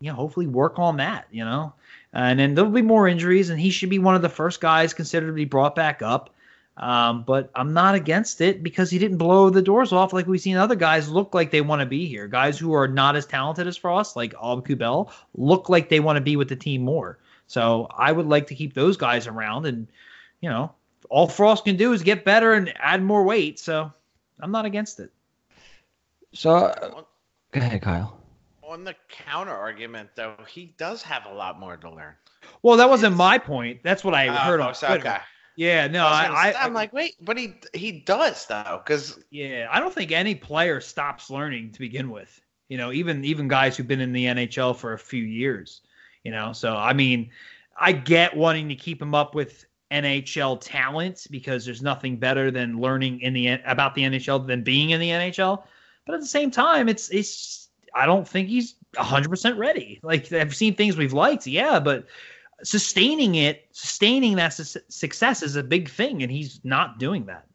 you know, hopefully work on that, you know." And then there'll be more injuries, and he should be one of the first guys considered to be brought back up. Um, but I'm not against it because he didn't blow the doors off like we've seen other guys look like they want to be here. Guys who are not as talented as Frost, like Aube-Kubel, look like they want to be with the team more. So I would like to keep those guys around. And, you know, all Frost can do is get better and add more weight. So I'm not against it. So, uh, go ahead, Kyle. On the counter argument, though, he does have a lot more to learn. Well, that wasn't my point. That's what I Uh, heard oh, on Twitter. okay. Yeah, no, I, I, I'm like, wait, but he he does though, because Yeah, I don't think any player stops learning to begin with. You know, even even guys who've been in the NHL for a few years. You know, so I mean, I get wanting to keep him up with NHL talent because there's nothing better than learning in the about the NHL than being in the NHL. But at the same time, it's it's I don't think he's 100% ready. Like I've seen things we've liked, yeah, but sustaining it, sustaining that su- success is a big thing, and he's not doing that.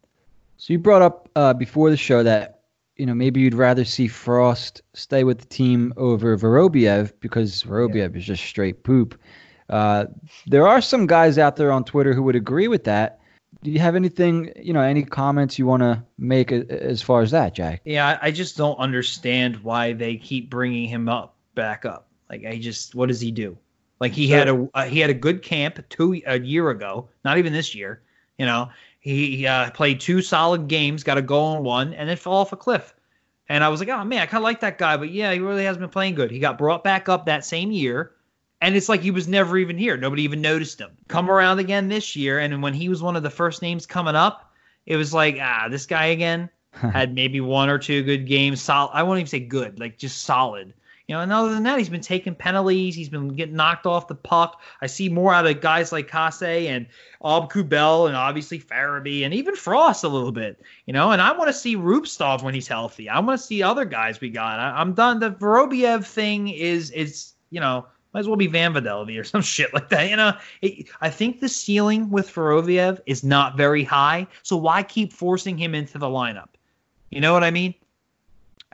So you brought up uh, before the show that you know maybe you'd rather see Frost stay with the team over Vorobyev because Vorobyev is just straight poop. Uh, there are some guys out there on Twitter who would agree with that. Do you have anything, you know, any comments you want to make as far as that, Jack? Yeah, I I just don't understand why they keep bringing him up back up. Like I just, what does he do? Like he had a uh, he had a good camp two a year ago, not even this year. You know, he uh, played two solid games, got a goal in one, and then fell off a cliff. And I was like, oh man, I kind of like that guy, but yeah, he really hasn't been playing good. He got brought back up that same year, and it's like he was never even here. Nobody even noticed him. Come around again this year, and when he was one of the first names coming up, it was like, ah, this guy again had maybe one or two good games. Solid. I won't even say good, like just solid. You know, and other than that, he's been taking penalties. He's been getting knocked off the puck. I see more out of guys like Kase and Aube-Kubel and obviously Farabee and even Frost a little bit. You know, and I want to see Rubtsov when he's healthy. I want to see other guys we got. I, am done. The Vorobyev thing is is you know might as well be Van Vidalby or some shit like that. You know, it, I think the ceiling with Vorobyev is not very high. So why keep forcing him into the lineup? You know what I mean?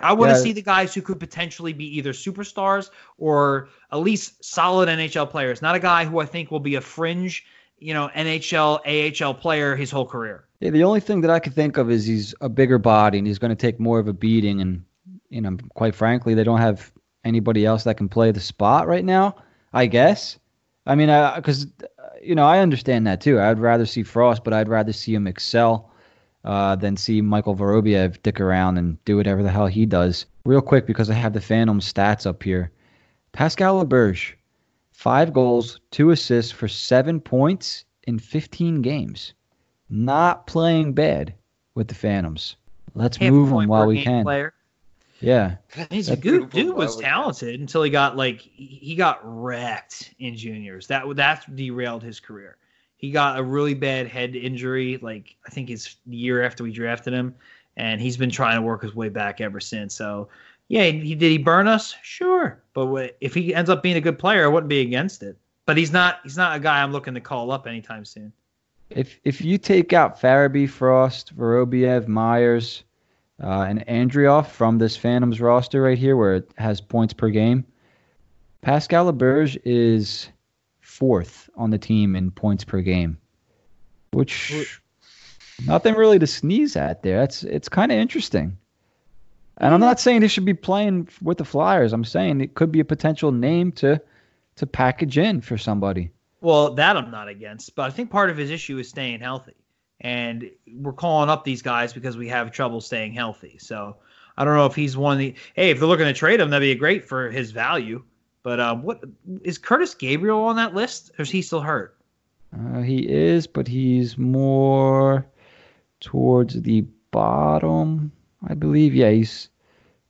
I want to yeah. see the guys who could potentially be either superstars or at least solid NHL players. Not a guy who I think will be a fringe, you know, NHL, AHL player his whole career. Yeah, the only thing that I could think of is he's a bigger body and he's going to take more of a beating. And, you know, quite frankly, they don't have anybody else that can play the spot right now. I guess. I mean, because you know I understand that too. I'd rather see Frost, but I'd rather see him excel uh, than see Michael Vorobyev dick around and do whatever the hell he does. Real quick, because I have the Phantom stats up here. Pascal Laberge, five goals, two assists for seven points in 15 games. Not playing bad with the Phantoms. Let's move him while we can. Player. Yeah, he's a good dude. Was talented until he got like he got wrecked in juniors. That that derailed his career. He got a really bad head injury, like I think his year after we drafted him, and he's been trying to work his way back ever since. So, yeah, he, did he burn us? Sure, but if he ends up being a good player, I wouldn't be against it. But he's not. He's not a guy I'm looking to call up anytime soon. If if you take out Farabee, Frost, Vorobyev, Myers uh, and Andreoff from this Phantoms roster right here, where it has points per game. Pascal Laberge is fourth on the team in points per game, which nothing really to sneeze at there. That's it's kind of interesting. And I'm not saying he should be playing with the Flyers. I'm saying it could be a potential name to to package in for somebody. Well, that I'm not against, but I think part of his issue is staying healthy and we're calling up these guys because we have trouble staying healthy. So I don't know if he's one of the. Hey, if they're looking to trade him, that'd be great for his value. But um, what is Kurtis Gabriel on that list, or is he still hurt? Uh, he is, but he's more towards the bottom, I believe. Yeah, he's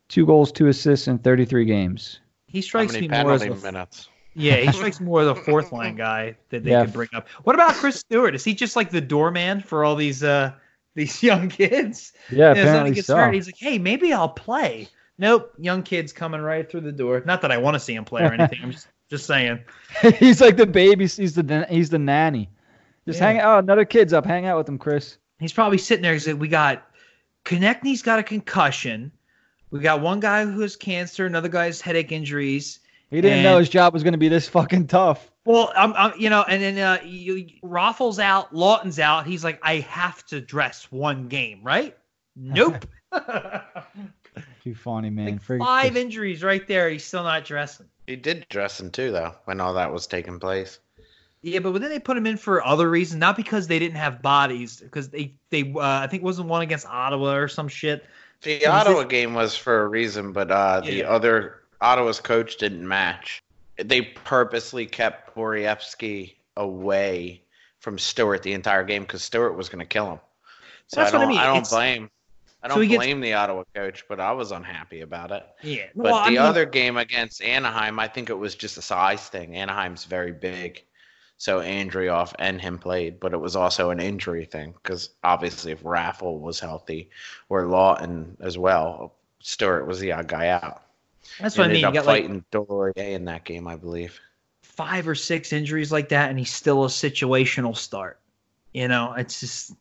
two goals, two assists in 33 games. He strikes me more as a, minutes? Yeah, he strikes more of the fourth line guy that they yeah. could bring up. What about Chris Stewart? Is he just like the doorman for all these uh these young kids? Yeah, you know, apparently gets so. Hurt, he's like, hey, maybe I'll play. Nope, young kids coming right through the door. Not that I want to see him play or anything. I'm just just saying. he's like the baby. He's the he's the nanny. Just yeah. hang out. Oh, another kid's up. Hang out with him, Chris. He's probably sitting there. He's like, we got Konecny's got a concussion. We got one guy who has cancer. Another guy has headache injuries. He didn't and, know his job was going to be this fucking tough. Well, I'm, I'm you know, and then uh, you, Raffl's out, Laughton's out. He's like, I have to dress one game, right? Nope. Too funny, man. Like five injuries right there. He's still not dressing. He did dress him too, though, when all that was taking place. Yeah, but then they put him in for other reasons, not because they didn't have bodies, because they they uh, I think wasn't one against Ottawa or some shit. The Ottawa game was for a reason, but uh, yeah. the other Ottawa's coach didn't match. They purposely kept Borowiecki away from Stewart the entire game because Stewart was going to kill him. So That's I don't, I, mean. I don't it's, blame. I don't so blame gets, the Ottawa coach, but I was unhappy about it. Yeah. But well, the I mean, other game against Anaheim, I think it was just a size thing. Anaheim's very big. So Andreoff and him played, but it was also an injury thing because obviously if Raffl was healthy or Laughton as well, Stewart was the odd guy out. That's what I mean. You got fighting like Dorier in that game, I believe. Five or six injuries like that, and he's still a situational start. You know, it's just.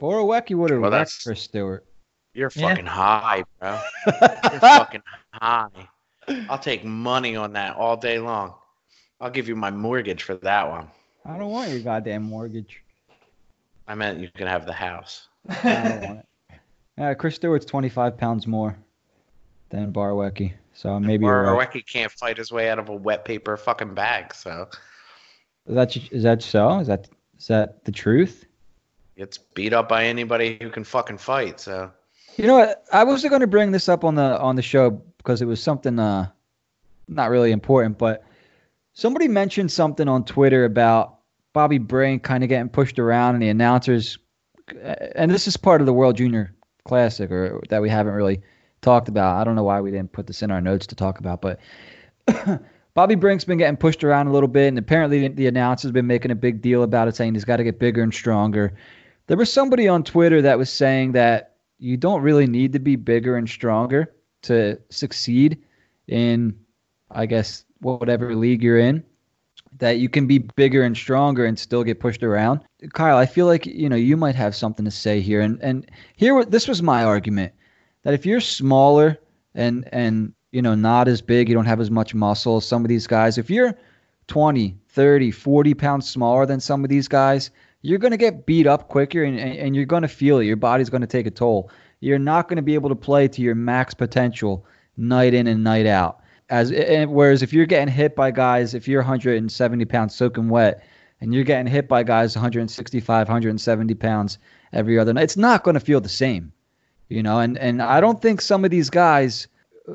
Borowiecki would have well, wrecked for Stewart. You're fucking yeah. high, bro. You're fucking high. I'll take money on that all day long. I'll give you my mortgage for that one. I don't want your goddamn mortgage. I meant you can have the house. I don't want it. Yeah, Chris Stewart's 25 pounds more than Borowiecki. So maybe Borowiecki right. can't fight his way out of a wet paper fucking bag. So is that is that so? Is that is that the truth? It's beat up by anybody who can fucking fight. So you know what? I wasn't going to bring this up on the on the show because it was something uh not really important, but somebody mentioned something on Twitter about Bobby Brink kind of getting pushed around and the announcers and this is part of the World Junior Classic or that we haven't really talked about. I don't know why we didn't put this in our notes to talk about, but Bobby Brink's been getting pushed around a little bit, and apparently the announcer's been making a big deal about it, saying he's got to get bigger and stronger. There was somebody on Twitter that was saying that you don't really need to be bigger and stronger to succeed in, I guess, whatever league you're in. That you can be bigger and stronger and still get pushed around. Kyle, I feel like you know you might have something to say here, and and here this was my argument that if you're smaller and and you know, not as big, you don't have as much muscle. As some of these guys, if you're 20, 30, 40 pounds smaller than some of these guys, you're going to get beat up quicker and, and you're going to feel it. Your body's going to take a toll. You're not going to be able to play to your max potential night in and night out. As whereas if you're getting hit by guys, if you're 170 pounds soaking wet, and you're getting hit by guys 165, 170 pounds every other night, it's not going to feel the same, you know. And and I don't think some of these guys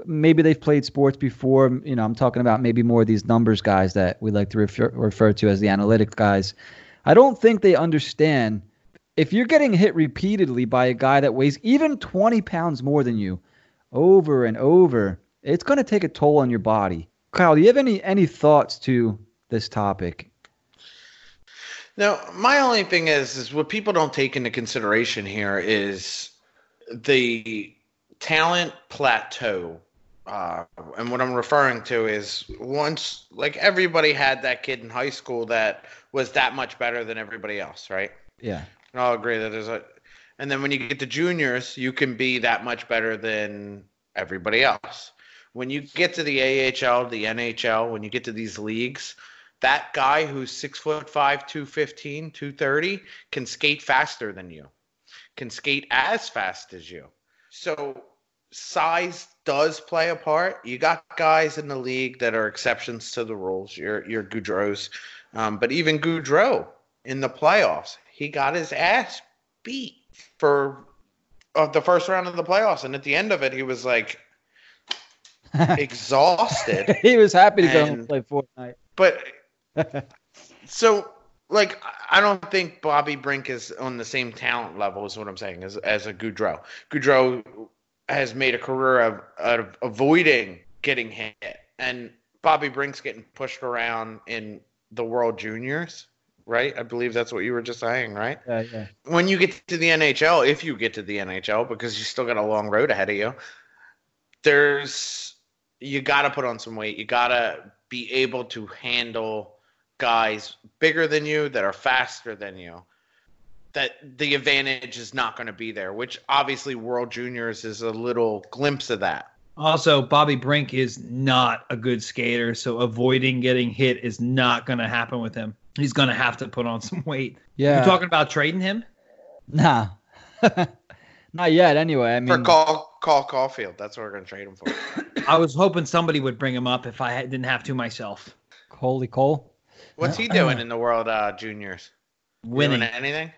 maybe they've played sports before. You know, I'm talking about maybe more of these numbers guys that we like to refer, refer to as the analytic guys. I don't think they understand if you're getting hit repeatedly by a guy that weighs even 20 pounds more than you over and over, it's going to take a toll on your body. Kyle, do you have any any thoughts to this topic? Now, my only thing is is what people don't take into consideration here is the talent plateau. Uh, and what I'm referring to is once, like everybody had that kid in high school that was that much better than everybody else, right? Yeah. And I'll agree that there's a, and then when you get to juniors, you can be that much better than everybody else. When you get to the AHL, the NHL, when you get to these leagues, that guy who's six foot five, 215, 230 can skate faster than you, can skate as fast as you. So size does play a part. You got guys in the league that are exceptions to the rules. Your your Gaudreau's, um, but even Gaudreau in the playoffs, he got his ass beat for uh, the first round of the playoffs, and at the end of it, he was like exhausted. he was happy to go and play Fortnite. But so like I don't think Bobby Brink is on the same talent level is what I'm saying as as a Gaudreau. Gaudreau has made a career of, of avoiding getting hit. And Bobby Brink's getting pushed around in the World Juniors, right? I believe that's what you were just saying, right? Yeah, yeah. When you get to the NHL, if you get to the NHL, because you still got a long road ahead of you, there's you got to put on some weight. You got to be able to handle guys bigger than you that are faster than you that the advantage is not going to be there, which obviously World Juniors is a little glimpse of that. Also, Bobby Brink is not a good skater, so avoiding getting hit is not going to happen with him. He's going to have to put on some weight. Yeah. You talking about trading him? Nah. not yet, anyway. I mean, for Call, Call Caufield, that's what we're going to trade him for. I was hoping somebody would bring him up if I didn't have to myself. Holy Cole. What's he doing in the World uh, Juniors? Winning. Doing anything?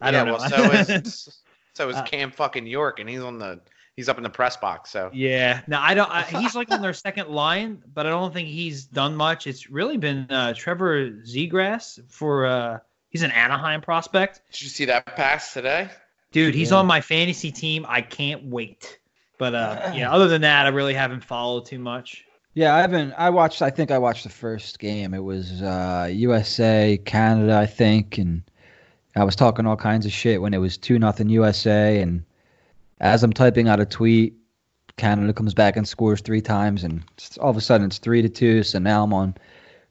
I don't know. Well, so is so is Uh, Cam fucking York, and he's on the he's up in the press box. So Yeah, no, I don't. I, he's like on their second line, but I don't think he's done much. It's really been uh, Trevor Zegras for. Uh, he's an Anaheim prospect, did you see that pass today? dude. He's Yeah. on my fantasy team. I can't wait. But uh, yeah, other than that, I really haven't followed too much. Yeah, I haven't. I watched. I think I watched the first game. It was uh, USA Canada, I think, and I was talking all kinds of shit when it was two nothing USA. And as I'm typing out a tweet, Canada comes back and scores three times, and all of a sudden it's three to two. So now I'm on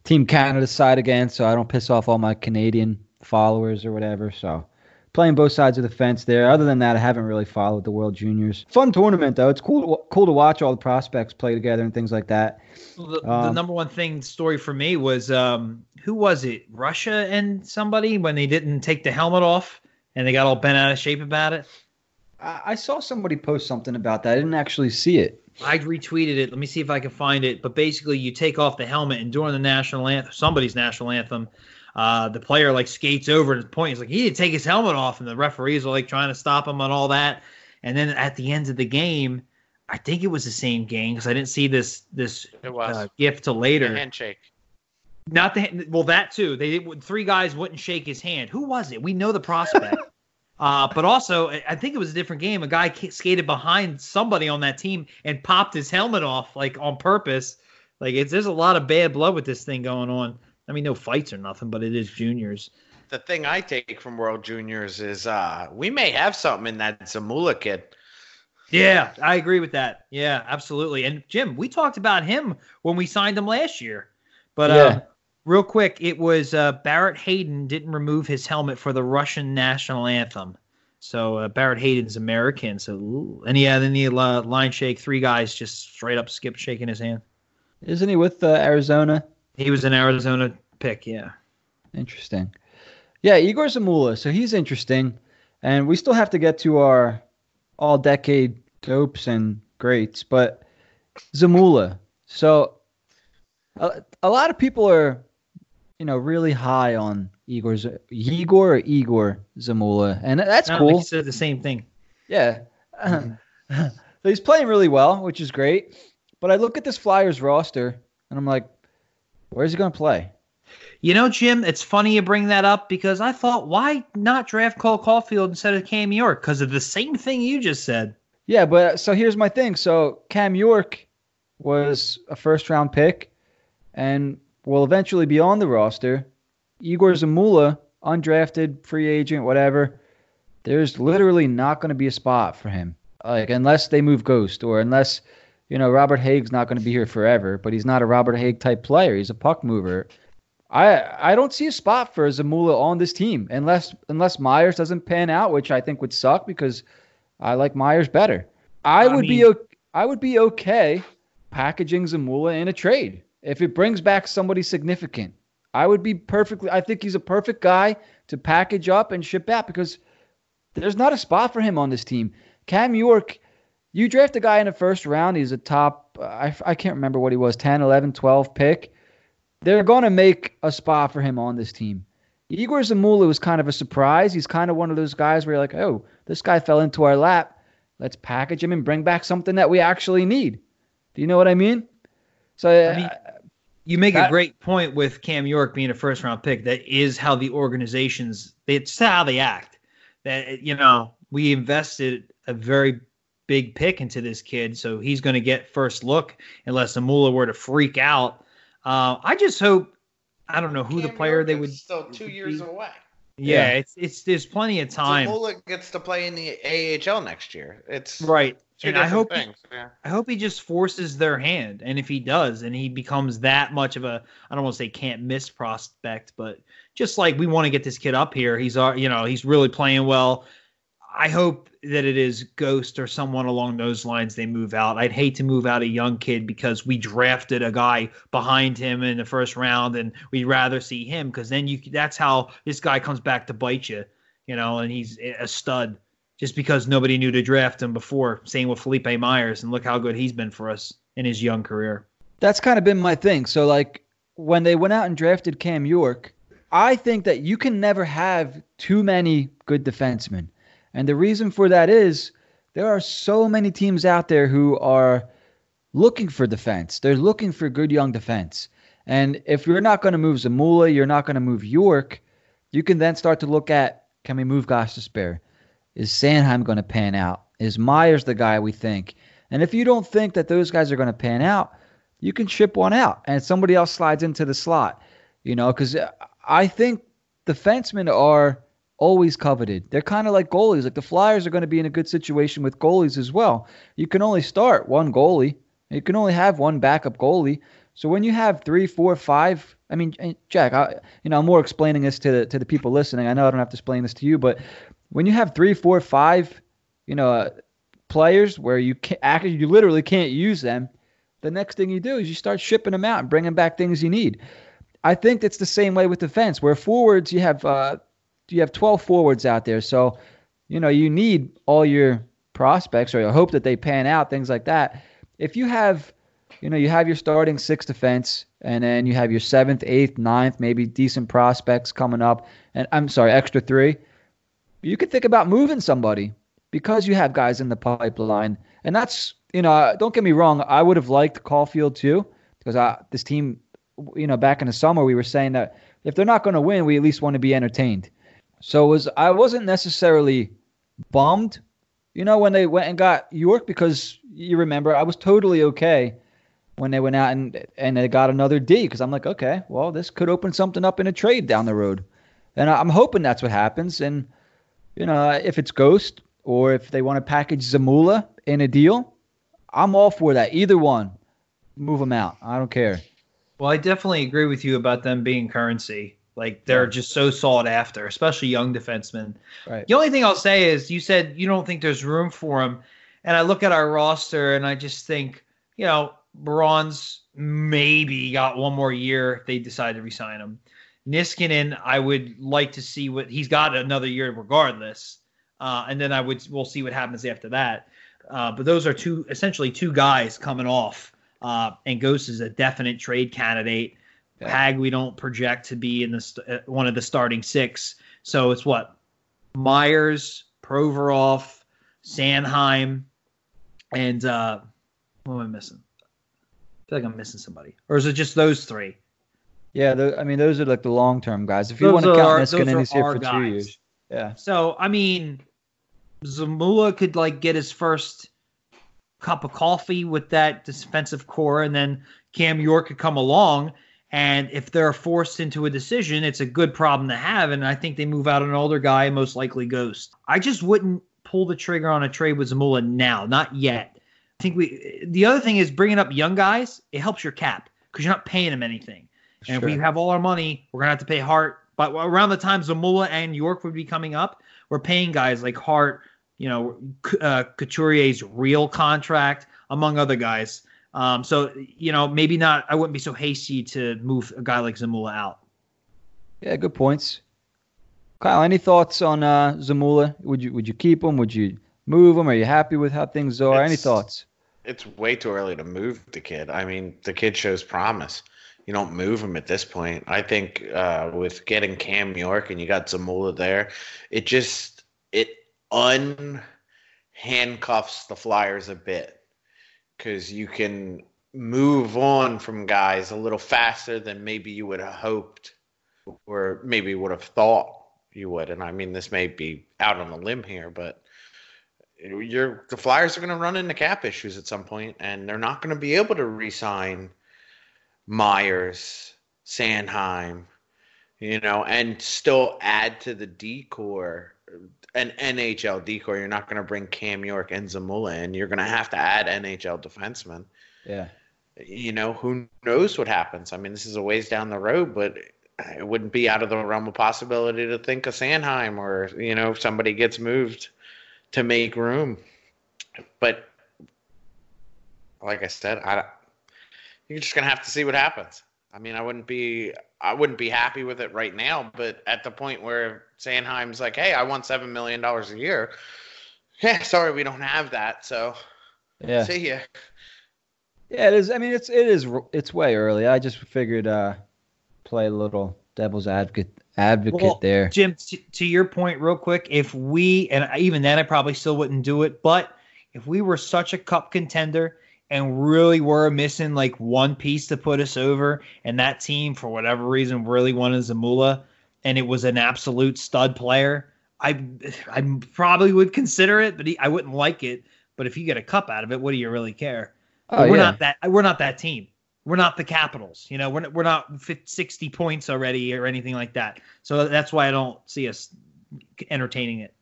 Team Canada's side again, so I don't piss off all my Canadian followers or whatever. So playing both sides of the fence there. Other than that, I haven't really followed the World Juniors. Fun tournament though. It's cool. To, cool to watch all the prospects play together and things like that. Well, The, the Um, number one thing story for me was um, who was it? Russia and somebody when they didn't take the helmet off and they got all bent out of shape about it. I, I saw somebody post something about that. I didn't actually see it. I retweeted it. Let me see if I can find it. But basically, you take off the helmet, and during the national anthem, somebody's national anthem, uh, the player like skates over to the point. He's like, he didn't take his helmet off, and the referees are like trying to stop him and all that. And then at the end of the game, I think it was the same game because I didn't see this this It was uh, gift till the later. handshake. Not the well, that too. They three guys wouldn't shake his hand. Who was it? We know the prospect. Uh, but also, I think it was a different game. A guy skated behind somebody on that team and popped his helmet off like on purpose. Like it's there's a lot of bad blood with this thing going on. I mean, no fights or nothing, but it is juniors. The thing I take from World Juniors is uh, we may have something in that Zamula kid. Yeah, I agree with that. Yeah, absolutely. And Jim, we talked about him when we signed him last year. But yeah. uh, real quick, it was uh, Barrett Hayton didn't remove his helmet for the Russian national anthem. So uh, Barrett Hayton's American. So ooh. and yeah, then the uh, line shake, three guys just straight up skip shaking his hand. Isn't he with uh, Arizona? He was an Arizona pick. Yeah. Interesting. Yeah, Igor Zamula. So he's interesting, and we still have to get to our all-decade dopes and greats, but Zamula. So a, a lot of people are, you know, really high on Igor, Igor or Igor Zamula, and that's cool. He said the same thing. Yeah. Mm-hmm. so he's playing really well, which is great. But I look at this Flyers roster, and I'm like, where's he going to play? You know, Jim, it's funny you bring that up because I thought, why not draft Cole Caufield instead of Cam York? Because of the same thing you just said. Yeah, but so here's my thing. So Cam York was a first round pick and will eventually be on the roster. Igor Zamula, undrafted, free agent, whatever. There's literally not going to be a spot for him. Like unless they move Ghost or unless you know Robert Hägg's not going to be here forever, but he's not a Robert Hägg type player. He's a puck mover. I I don't see a spot for Zamula on this team unless unless Myers doesn't pan out, which I think would suck because I like Myers better. I, I would mean, be I would be okay packaging Zamula in a trade if it brings back somebody significant. I would be perfectly. I think he's a perfect guy to package up and ship out because there's not a spot for him on this team. Cam York, you draft a guy in the first round. He's a top. I, I can't remember what he was 10, 11, 12 pick. They're going to make a spot for him on this team. Igor Zamula was kind of a surprise. He's kind of one of those guys where you're like, oh, this guy fell into our lap. Let's package him and bring back something that we actually need. Do you know what I mean? So I mean, you make that, a great point with Cam York being a first round pick. That is how the organizations it's how they act. That you know, we invested a very big pick into this kid, so he's going to get first look unless Zamula were to freak out. Uh, I just hope I don't know who Cam the player York they would still two years be. away. Yeah, yeah, it's it's there's plenty of time. Zamula gets to play in the AHL next year. It's right. And I hope he, yeah. I hope he just forces their hand, and if he does, and he becomes that much of a I don't want to say can't miss prospect, but just like we want to get this kid up here, he's you know he's really playing well. I hope that it is Ghost or someone along those lines they move out. I'd hate to move out a young kid because we drafted a guy behind him in the first round and we'd rather see him because then you that's how this guy comes back to bite you, you know, and he's a stud just because nobody knew to draft him before. Same with Philippe Myers and look how good he's been for us in his young career. That's kind of been my thing. So like when they went out and drafted Cam York, I think that you can never have too many good defensemen. And the reason for that is there are so many teams out there who are looking for defense. They're looking for good young defense. And if you're not going to move Zamula, you're not going to move York, you can then start to look at can we move Gostisbehere? Is Sanheim going to pan out? Is Myers the guy we think? And if you don't think that those guys are going to pan out, you can ship one out and somebody else slides into the slot. You know, because uh, I think defensemen are always coveted. They're kind of like goalies. Like the Flyers are going to be in a good situation with goalies as well. You can only start one goalie. You can only have one backup goalie. So when you have three, four, five, I mean, Jack, I, you know, I'm more explaining this to the to the people listening. I know I don't have to explain this to you, but when you have three, four, five, you know, uh, players where you can actually you literally can't use them, the next thing you do is you start shipping them out and bringing back things you need. I think it's the same way with defense, where forwards you have uh, you have 12 forwards out there. So, you know, you need all your prospects or you hope that they pan out, things like that. If you have, you know, you have your starting six defense and then you have your seventh, eighth, ninth, maybe decent prospects coming up, and I'm sorry, extra three, you could think about moving somebody because you have guys in the pipeline. And that's, you know, don't get me wrong, I would have liked Caufield too because I, this team, you know, back in the summer, we were saying that if they're not going to win, we at least want to be entertained. So was I wasn't necessarily bummed, you know, when they went and got York because you remember I was totally okay when they went out and and they got another D because I'm like, okay, well, this could open something up in a trade down the road, and I'm hoping that's what happens. And you know, if it's Ghost or if they want to package Zamula in a deal, I'm all for that. Either one, move them out. I don't care. Well, I definitely agree with you about them being currency. Like they're just so sought after, especially young defensemen. Right. The only thing I'll say is you said you don't think there's room for them, and I look at our roster and I just think, you know, Braun's maybe got one more year if they decide to resign him. Niskanen, I would like to see what he's got another year regardless, uh, and then I would we'll see what happens after that. Uh, but those are two essentially two guys coming off, uh, and Ghost is a definite trade candidate. Yeah. Hägg we don't project to be in the st- uh, one of the starting six, so it's what Myers, Provorov, Sanheim, and uh, what am I missing? I feel like I'm missing somebody, or is it just those three? Yeah, I mean those are like the long term guys. If you Those want to count our- Niskanen, those are he's here for two years. Yeah. So I mean, Zamula could like get his first cup of coffee with that defensive core, and then Cam York could come along. And if they're forced into a decision, it's a good problem to have. And I think they move out an older guy, most likely Ghost. I just wouldn't pull the trigger on a trade with Zamula now, not yet. I think we. The other thing is bringing up young guys. It helps your cap because you're not paying them anything. And if we have all our money, we're gonna have to pay Hart. But around the time Zamula and York would be coming up, we're paying guys like Hart, you know, uh, Couturier's real contract, among other guys. Um, so you know, maybe not. I wouldn't be so hasty to move a guy like Zamula out. Yeah, good points. Kyle, any thoughts on uh, Zamula? Would you would you keep him? Would you move him? Are you happy with how things are? Any thoughts? It's way too early to move the kid. I mean, the kid shows promise. You don't move him at this point. I think uh, with getting Cam York and you got Zamula there, it just it unhandcuffs the Flyers a bit because you can move on from guys a little faster than maybe you would have hoped or maybe would have thought you would. And I mean, this may be out on a limb here, but you're the Flyers are going to run into cap issues at some point, and they're not going to be able to re-sign Myers, Sanheim, you know, and still add to the decor, an NHL decor. You're not going to bring Cam York and Zamula in. You're going to have to add NHL defensemen. Yeah. You know, who knows what happens? I mean, this is a ways down the road, but it wouldn't be out of the realm of possibility to think of Sanheim or, you know, if somebody gets moved to make room. But like I said, I you're just gonna have to see what happens. I mean, I wouldn't be I wouldn't be happy with it right now, but at the point where Sanheim's like, "Hey, I want seven million dollars a year," yeah, sorry, we don't have that. So Yeah. see ya. Yeah, it is. I mean, it's it is it's way early. I just figured uh play a little devil's advocate advocate Well, there. Jim, to, to your point, real quick, if we and even then, I probably still wouldn't do it. But if we were such a cup contender and really were missing like one piece to put us over, and that team for whatever reason really wanted Zamula, and it was an absolute stud player, I I probably would consider it, but he, I wouldn't like it. But if you get a cup out of it, what do you really care? Oh, we're yeah. not that. We're not that team. We're not the Capitals. You know, we're not, we're not 50, 60 points already or anything like that. So that's why I don't see us entertaining it.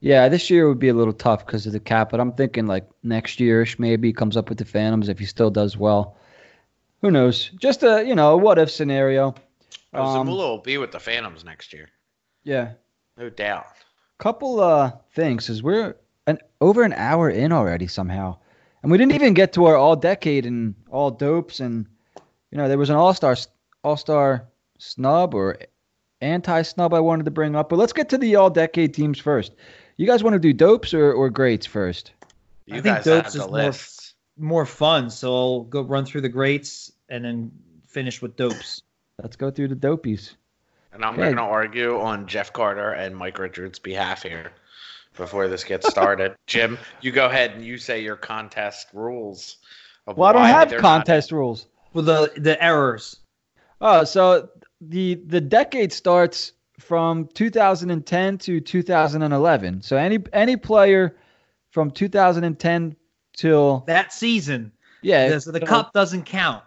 Yeah, this year would be a little tough because of the cap, but I'm thinking like next yearish maybe comes up with the Phantoms if he still does well. Who knows? Just a you know a what if scenario. Oh, Um, Zamula will be with the Phantoms next year, Yeah. no doubt. Couple uh things is we're an over an hour in already somehow, and we didn't even get to our all decade and all dopes and you know there was an all star all star snub or anti snub I wanted to bring up, but let's get to the all decade teams first. You guys want to do dopes or, or greats first? You I think guys Dopes have is the more- More fun. So I'll go run through the greats and then finish with dopes. Let's go through the dopies. And I'm Okay. going to argue on Jeff Carter and Mike Richards' behalf here before this gets started. Jim, you go ahead and you say your contest rules. Of Well, I don't have they're not contest rules. Well, the the errors. Oh, so the the decade starts from 2010 to 2011. So any any player from 2010 till That season, yeah, the, the so- cup doesn't count.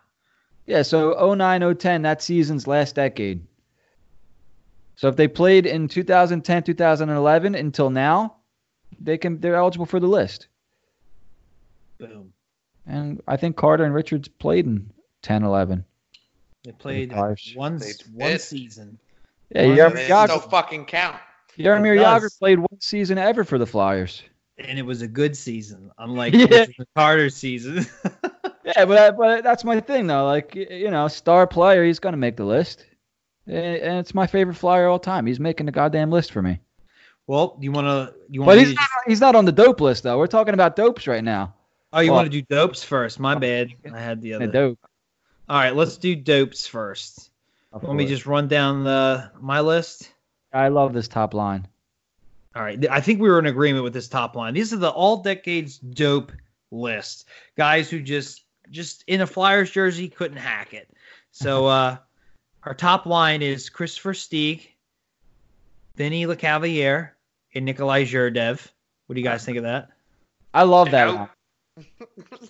Yeah, so 09 010 that season's last decade. So if they played in 2010 2011 until now, they can they're eligible for the list. Boom. And I think Carter and Richards played in 10 11. They played Flyers. one They one did. season. Yeah, They Jagr, still fucking count. Jagr does. played one season ever for the Flyers. and it was a good season, unlike Yeah. the Carter season. Yeah, but but that's my thing though. Like you know, star player, he's gonna make the list, and it's my favorite flyer all time. He's making the goddamn list for me. well, you want to you want But to he's not, he's not on the dope list though. We're talking about dopes right now. oh you well- want to do dopes first? My bad. I had the The other. dope. All right, let's do dopes first. Let me just run down the my list. I love this top line. All right, I think we were in agreement with this top line. These are the all decades dope list. Guys who just just in a Flyers jersey couldn't hack it. So uh our top line is Kris Versteeg, Vinny Lecavalier, and Nikolai Zherdev. What do you guys think of that? I love that. Nope. line.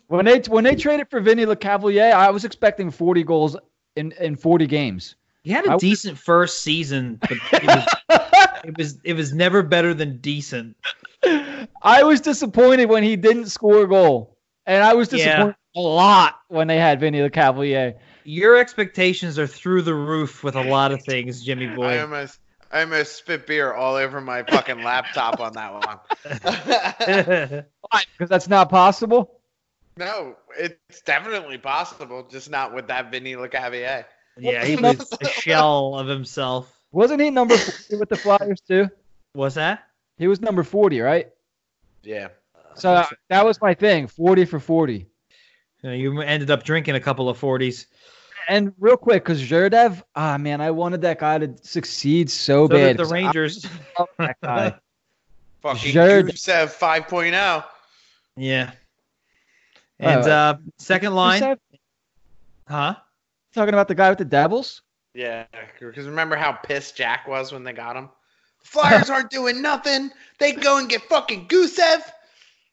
When they when they traded for Vinny Lecavalier, I was expecting 40 goals in in 40 games. He had I a was- decent first season, but it was, it was it was never better than decent. I was disappointed when he didn't score a goal, and I was Yeah. disappointed a lot when they had Vinny Lecavalier. Your expectations are through the roof with a lot of things, Jimmy boy. I boy. almost, I almost spit beer all over my fucking laptop on that one. Because that's not possible. No, it's definitely possible, just not with that Vinny Lecavalier. yeah, he was a shell of himself. Wasn't he number 40 with the Flyers too? Was that? He was number 40, right? Yeah. So uh, that was my thing, 40 for 40. You, know, you ended up drinking a couple of forties. And real quick, because Zherdev, ah man, I wanted that guy to succeed so, So bad. did the 'cause I Rangers. love that guy. Fucking Jared- 5.0. yeah. And Uh, uh, second line, said- huh? talking about the guy with the Devils? Yeah, because remember how pissed Jack was when they got him? Flyers aren't doing nothing. They go and get fucking Gusev.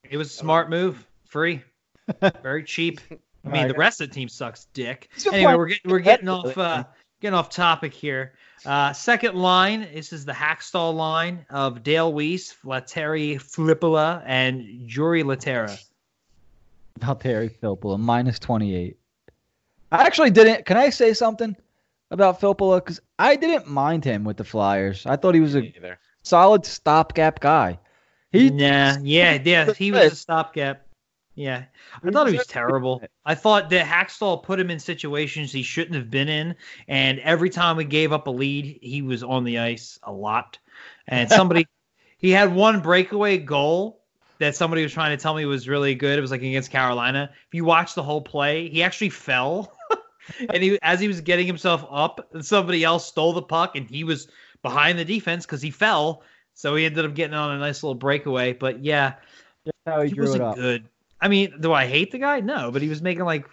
It was a smart move. Free. Very cheap. I mean, the rest of the team sucks dick. Anyway, we're getting we're getting off uh, getting off topic here. Uh, second line. This is the Hextall line of Dale Weise, Lateri Filppula, and Jury Jori Lehtera. Valtteri Filppula, minus 28. I actually didn't. Can I say something about Filppula? Because I didn't mind him with the Flyers. I thought he was a solid stopgap guy. He Nah, yeah, yeah, he was a stopgap. Yeah, I thought he was terrible. I thought that Hextall put him in situations he shouldn't have been in, and every time we gave up a lead, he was on the ice a lot. And somebody, he had one breakaway goal that somebody was trying to tell me was really good. It was like against Carolina. If you watch the whole play, he actually fell, and he as he was getting himself up, somebody else stole the puck, and he was behind the defense because he fell. So he ended up getting on a nice little breakaway. But yeah, That's how he, he drew it wasn't up. good. I mean, do I hate the guy? No, but he was making like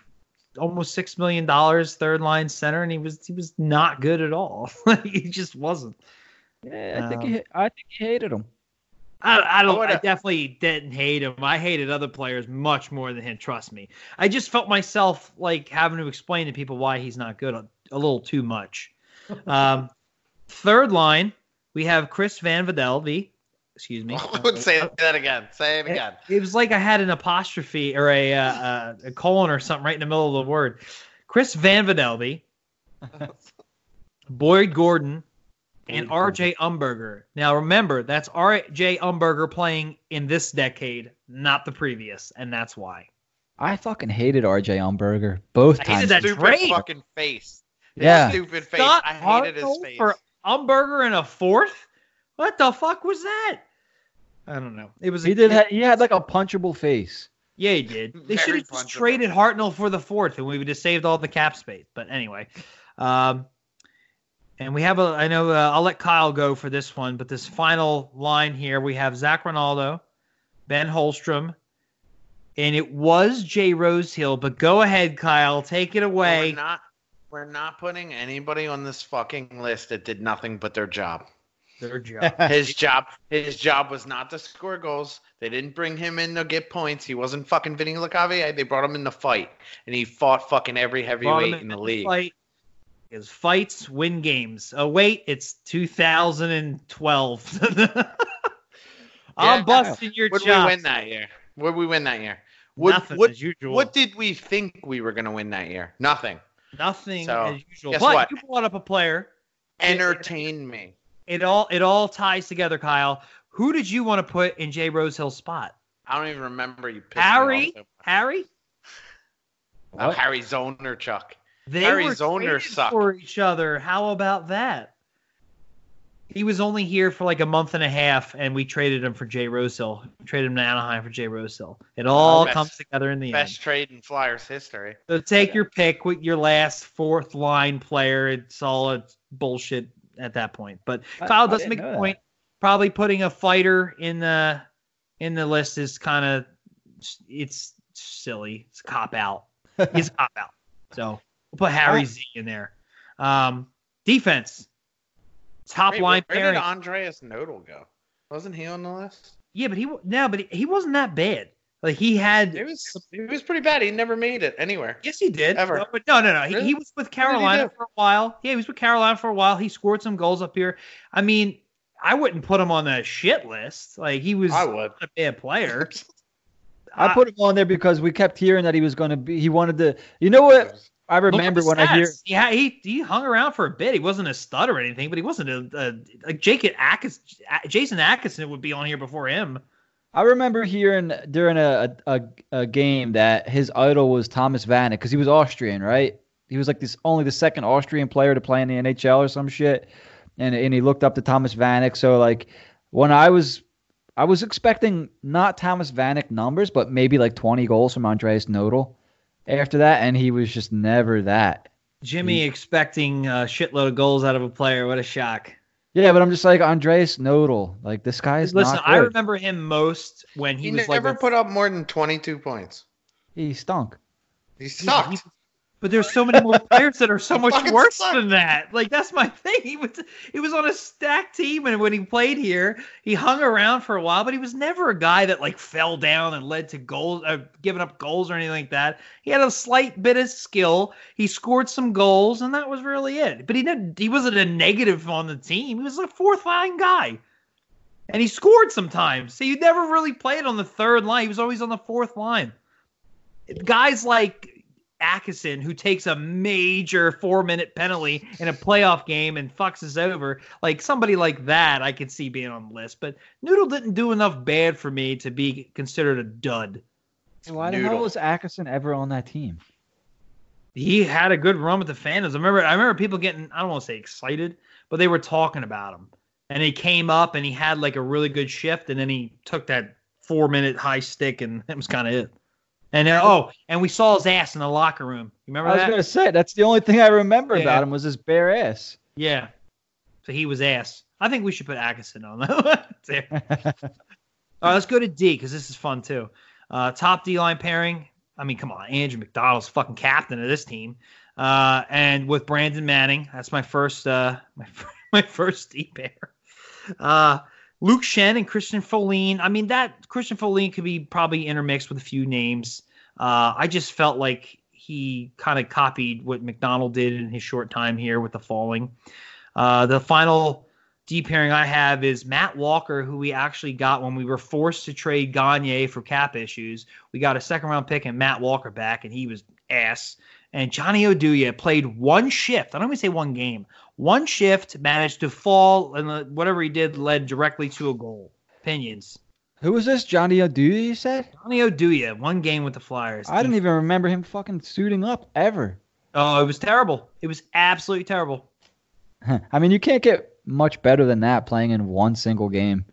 almost six million dollars third line center, and he was he was not good at all. Like he just wasn't. Yeah, I think Um, he, I think he hated him. I, I don't. I, would've- definitely didn't hate him. I hated other players much more than him. Trust me. I just felt myself like having to explain to people why he's not good a, a little too much. Um, third line, we have Chris Van Videlvi. Excuse me. I would say that again. Say it again. It was like I had an apostrophe or a, uh, uh, a colon or something right in the middle of the word. Chris Van Videlvi, Boyd Gordon, and R.J. Umberger. Now remember, that's R.J. Umberger playing in this decade, not the previous, and that's why. I fucking hated RJ Umberger both I times. hated that Stupid trade. fucking face. His Yeah. Stupid face. Scott I hated his Hartnell face. for Umberger in a fourth. What the fuck was that? I don't know. It was He did. Ha- he had like a punchable face. Yeah, he did. They should have just traded Hartnell for the fourth, and we would have saved all the cap space. But anyway, um, and we have a. I know uh, I'll let Kyle go for this one, but this final line here, we have Zac Rinaldo, Ben Holmstrom, and it was Jay Rosehill. But go ahead, Kyle, take it No, we're away. not. We're not putting anybody on this fucking list that did nothing but their job. Their job. His job, his job was not to score goals. They didn't bring him in to get points. He wasn't fucking Vinny Lecavalier. They brought him in to fight, and he fought fucking every heavyweight in the league. Fight. Because fights win games. Oh wait, it's 2012. I'm Yeah. busting your What did chops. we win that year? What did we win that year? What, Nothing what, as usual. what did we think we were gonna win that year? Nothing. Nothing So, as usual. guess But what? you brought up a player. Entertain me. It all it all ties together, Kyle. Who did you want to put in Jay Rosehill's spot? I don't even remember you. Harry? Harry? Oh? Harry Zoner, Chuck. They Harry's were owner traded sucked. for each other. How about that? He was only here for like a month and a half, and we traded him for Jay Rosehill. Traded him to Anaheim for Jay Rosehill. It oh, all best- comes together in the Best end. trade in Flyers history. So take your pick with your last fourth line player. It's all a bullshit at that point. But I- Kyle does didn't make know a that. point. Probably putting a fighter in the in the list is kind of it's silly. It's a cop out. He's a cop out. So we'll put Harry Z in there. Um, defense, top Wait, line where pairing. did Andreas Nodl go? Wasn't he on the list? yeah, but he wa- no, but he, he wasn't that bad. Like he had. It was it was pretty bad. He never made it anywhere. Yes, he did. Ever. No, but no, no, no. He, Really? he was with Carolina for a while. Yeah, he was with Carolina for a while. He scored some goals up here. I mean, I wouldn't put him on the shit list. Like he was I would. a bad player. I put him on there because we kept hearing that he was going to be. He wanted to. You know what? I remember when I hear. Yeah, he he hung around for a bit. He wasn't a stud or anything, but he wasn't a, a like Jake Atkins, Jason Akeson would be on here before him. I remember hearing during a, a, a game that his idol was Thomas Vanek because he was Austrian, right? He was like this only the second Austrian player to play in the NHL or some shit, and and he looked up to Thomas Vanek. So like when I was I was expecting not Thomas Vanek numbers, but maybe like 20 goals from Andreas Nodl after that, and he was just never that. Jimmy expecting a shitload of goals out of a player. What a shock. Yeah, but I'm just like Andreas Nodl. Like this guy is Listen, not I remember him most when he, He, was never like put up more than 22 points. he stunk. He Yeah, sucked. But there's so many more players that are so much worse sucked. than that. Like that's my thing. He was he was on a stacked team, and when he played here, he hung around for a while, but he was never a guy that like fell down and led to goals, uh, giving up goals or anything like that. He had a slight bit of skill. He scored some goals, and that was really it. But he didn't. He wasn't a negative on the team. He was a fourth line guy. And he scored sometimes. So you never really played on the third line. He was always on the fourth line guys like Akeson, who takes a major four minute penalty in a playoff game and fucks us over, like somebody like that, I could see being on the list. But Noodle didn't do enough bad for me to be considered a dud. Why the hell was Akeson ever on that team? He had a good run with the Phantoms. I remember, I remember people getting, I don't want to say excited, but they were talking about him. And he came up and he had like a really good shift, and then he took that four minute high stick, and that was kind of it. And then, oh, and we saw his ass in the locker room. You remember that? I was that? gonna say that's the only thing I remember Yeah. about him was his bare ass. Yeah. So he was ass. I think we should put Akeson on that. there. All right, let's go to D because this is fun too. Uh, top D line pairing. I mean, come on, Andrew McDonald's fucking captain of this team, uh, and with Brandon Manning. That's my first, uh, my my first D pair. Uh, Luke Schenn and Christian Folin. I mean, that Christian Folin could be probably intermixed with a few names. Uh, I just felt like he kind of copied what McDonald did in his short time here with the falling. Uh, the final D pairing I have is Matt Walker, who we actually got when we were forced to trade Gagne for cap issues. We got a second round pick and Matt Walker back, and he was ass. And Johnny Oduya played one shift. I don't even say one game. One shift managed to fall, and whatever he did led directly to a goal. Opinions. Who was this? Johnny Oduya, you said? Johnny Oduya, one game with the Flyers. I didn't even remember him fucking suiting up ever. Oh, it was terrible. It was absolutely terrible. I mean, you can't get much better than that playing in one single game.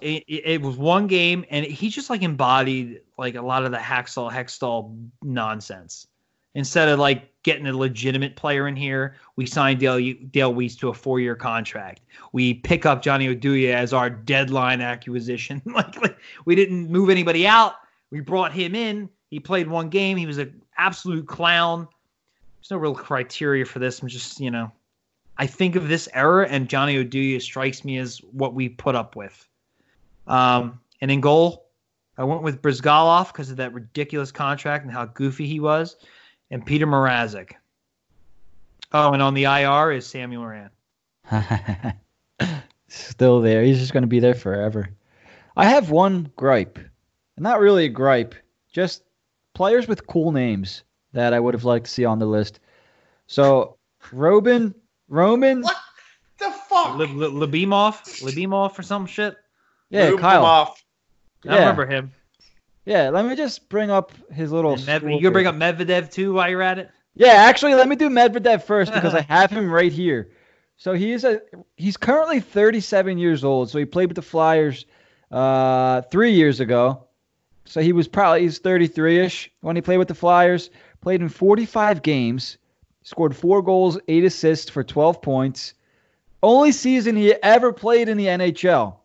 it, it, it was one game and he just like embodied like a lot of the hacksaw Hextall nonsense instead of like getting a legitimate player in here we signed dale, dale weise to a four-year contract. We pick up johnny oduya as our deadline acquisition. Like, like we didn't move anybody out. We brought him in. He played one game. He was an absolute clown. There's no real criteria for this. I'm just you know, I think of this era and Johnny Oduya strikes me as what we put up with. Um, and in goal, I went with Bryzgalov because of that ridiculous contract and how goofy he was, and Peter Mrazek. Oh, and on the IR is Samuel Morin. Still there. He's just going to be there forever. I have one gripe. Not really a gripe, just players with cool names that I would have liked to see on the list. So, Robin, Roman. What the fuck? Lib- Lib- Libimov, Libimov or some shit. Yeah, Move Kyle. off. I Yeah. remember him. Yeah, let me just bring up his little. And Med- you gonna bring up Medvedev too while you're at it? Yeah, actually, let me do Medvedev first because I have him right here. So he is a he's currently 37 years old. So he played with the Flyers uh, three years ago. So he was probably he's 33ish when he played with the Flyers. Played in 45 games, scored four goals, eight assists for 12 points. Only season he ever played in the NHL.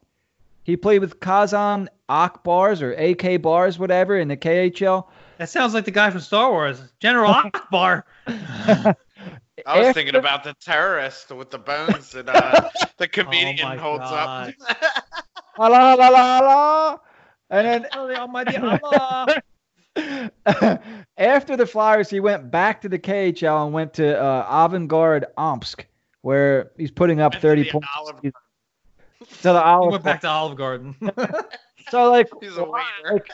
He played with Kazan Akbars or AK Bars, whatever, in the KHL. That sounds like the guy from Star Wars, General Akbar. I was After- thinking about the terrorist with the bones that uh, the comedian my holds God. up. La la la la la. And then Oh, the Almighty Allah. after the Flyers, he went back to the KHL and went to uh, Avangard Omsk, where he's putting up 30 the points. Olive- to the He Olive went back to Olive Garden. So like, He's a why- like,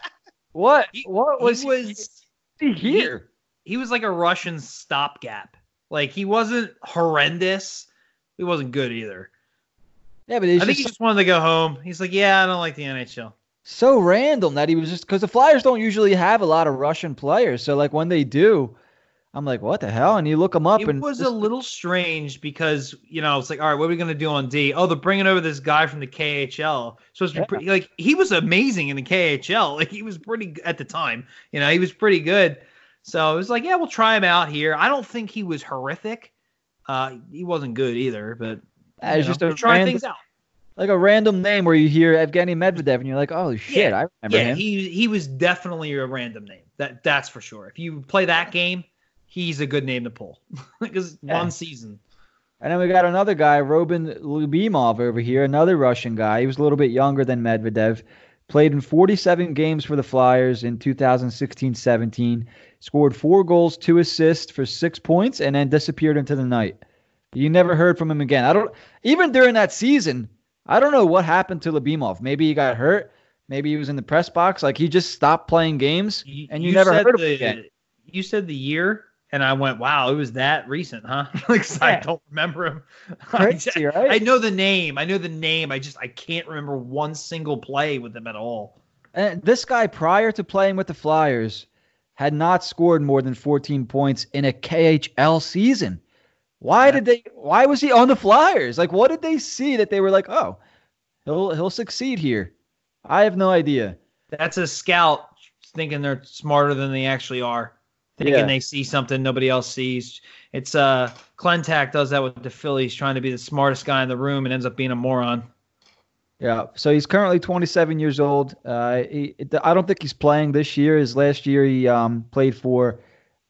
what? He- what was he was he here? he was like a Russian stopgap. Like he wasn't horrendous. He wasn't good either. Yeah, but he's I think just he just wanted to go home. He's like, yeah, I don't like the NHL. so random that he was just because the Flyers don't usually have a lot of Russian players. So like when they do, I'm like, what the hell? And you look them up, It and was this- a little strange because you know it's like, all right, what are we gonna do on D? Oh, they're bringing over this guy from the KHL. So it's Yeah. pretty, like he was amazing in the KHL. Like he was pretty at the time. You know, he was pretty good. So it was like, yeah, we'll try him out here. I don't think he was horrific. Uh, he wasn't good either, but uh, it's just trying random, things out. like a random name where you hear Evgeny Medvedev and you're like, oh shit, Yeah, I remember Yeah, him. he he was definitely a random name. That that's for sure. If you play that game, he's a good name to pull because Yeah. one season. And then we got another guy, Robin Lyubimov over here, another Russian guy. He was a little bit younger than Medvedev. Played in 47 games for the Flyers in 2016-17. Scored four goals, two assists for six points, and then disappeared into the night. You never heard from him again. I don't. Even during that season, I don't know what happened to Lyubimov. Maybe he got hurt. Maybe he was in the press box. Like he just stopped playing games, and you, never said heard of the, him again. You said the year, and I went, "Wow, it was that recent, huh?" like 'cause I don't remember him. I, Crazy, right? I know the name. I know the name. I just I can't remember one single play with him at all. And this guy, prior to playing with the Flyers, had not scored more than 14 points in a KHL season. Why Yeah. did they? Why was he on the Flyers? Like, what did they see that they were like, oh, he'll he'll succeed here? I have no idea. That's a scout thinking they're smarter than they actually are. Thinking Yeah. they see something nobody else sees. It's uh Klentak does that with the Phillies, trying to be the smartest guy in the room and ends up being a moron. Yeah. So he's currently 27 years old. Uh, he, I don't think he's playing this year. His last year he um, played for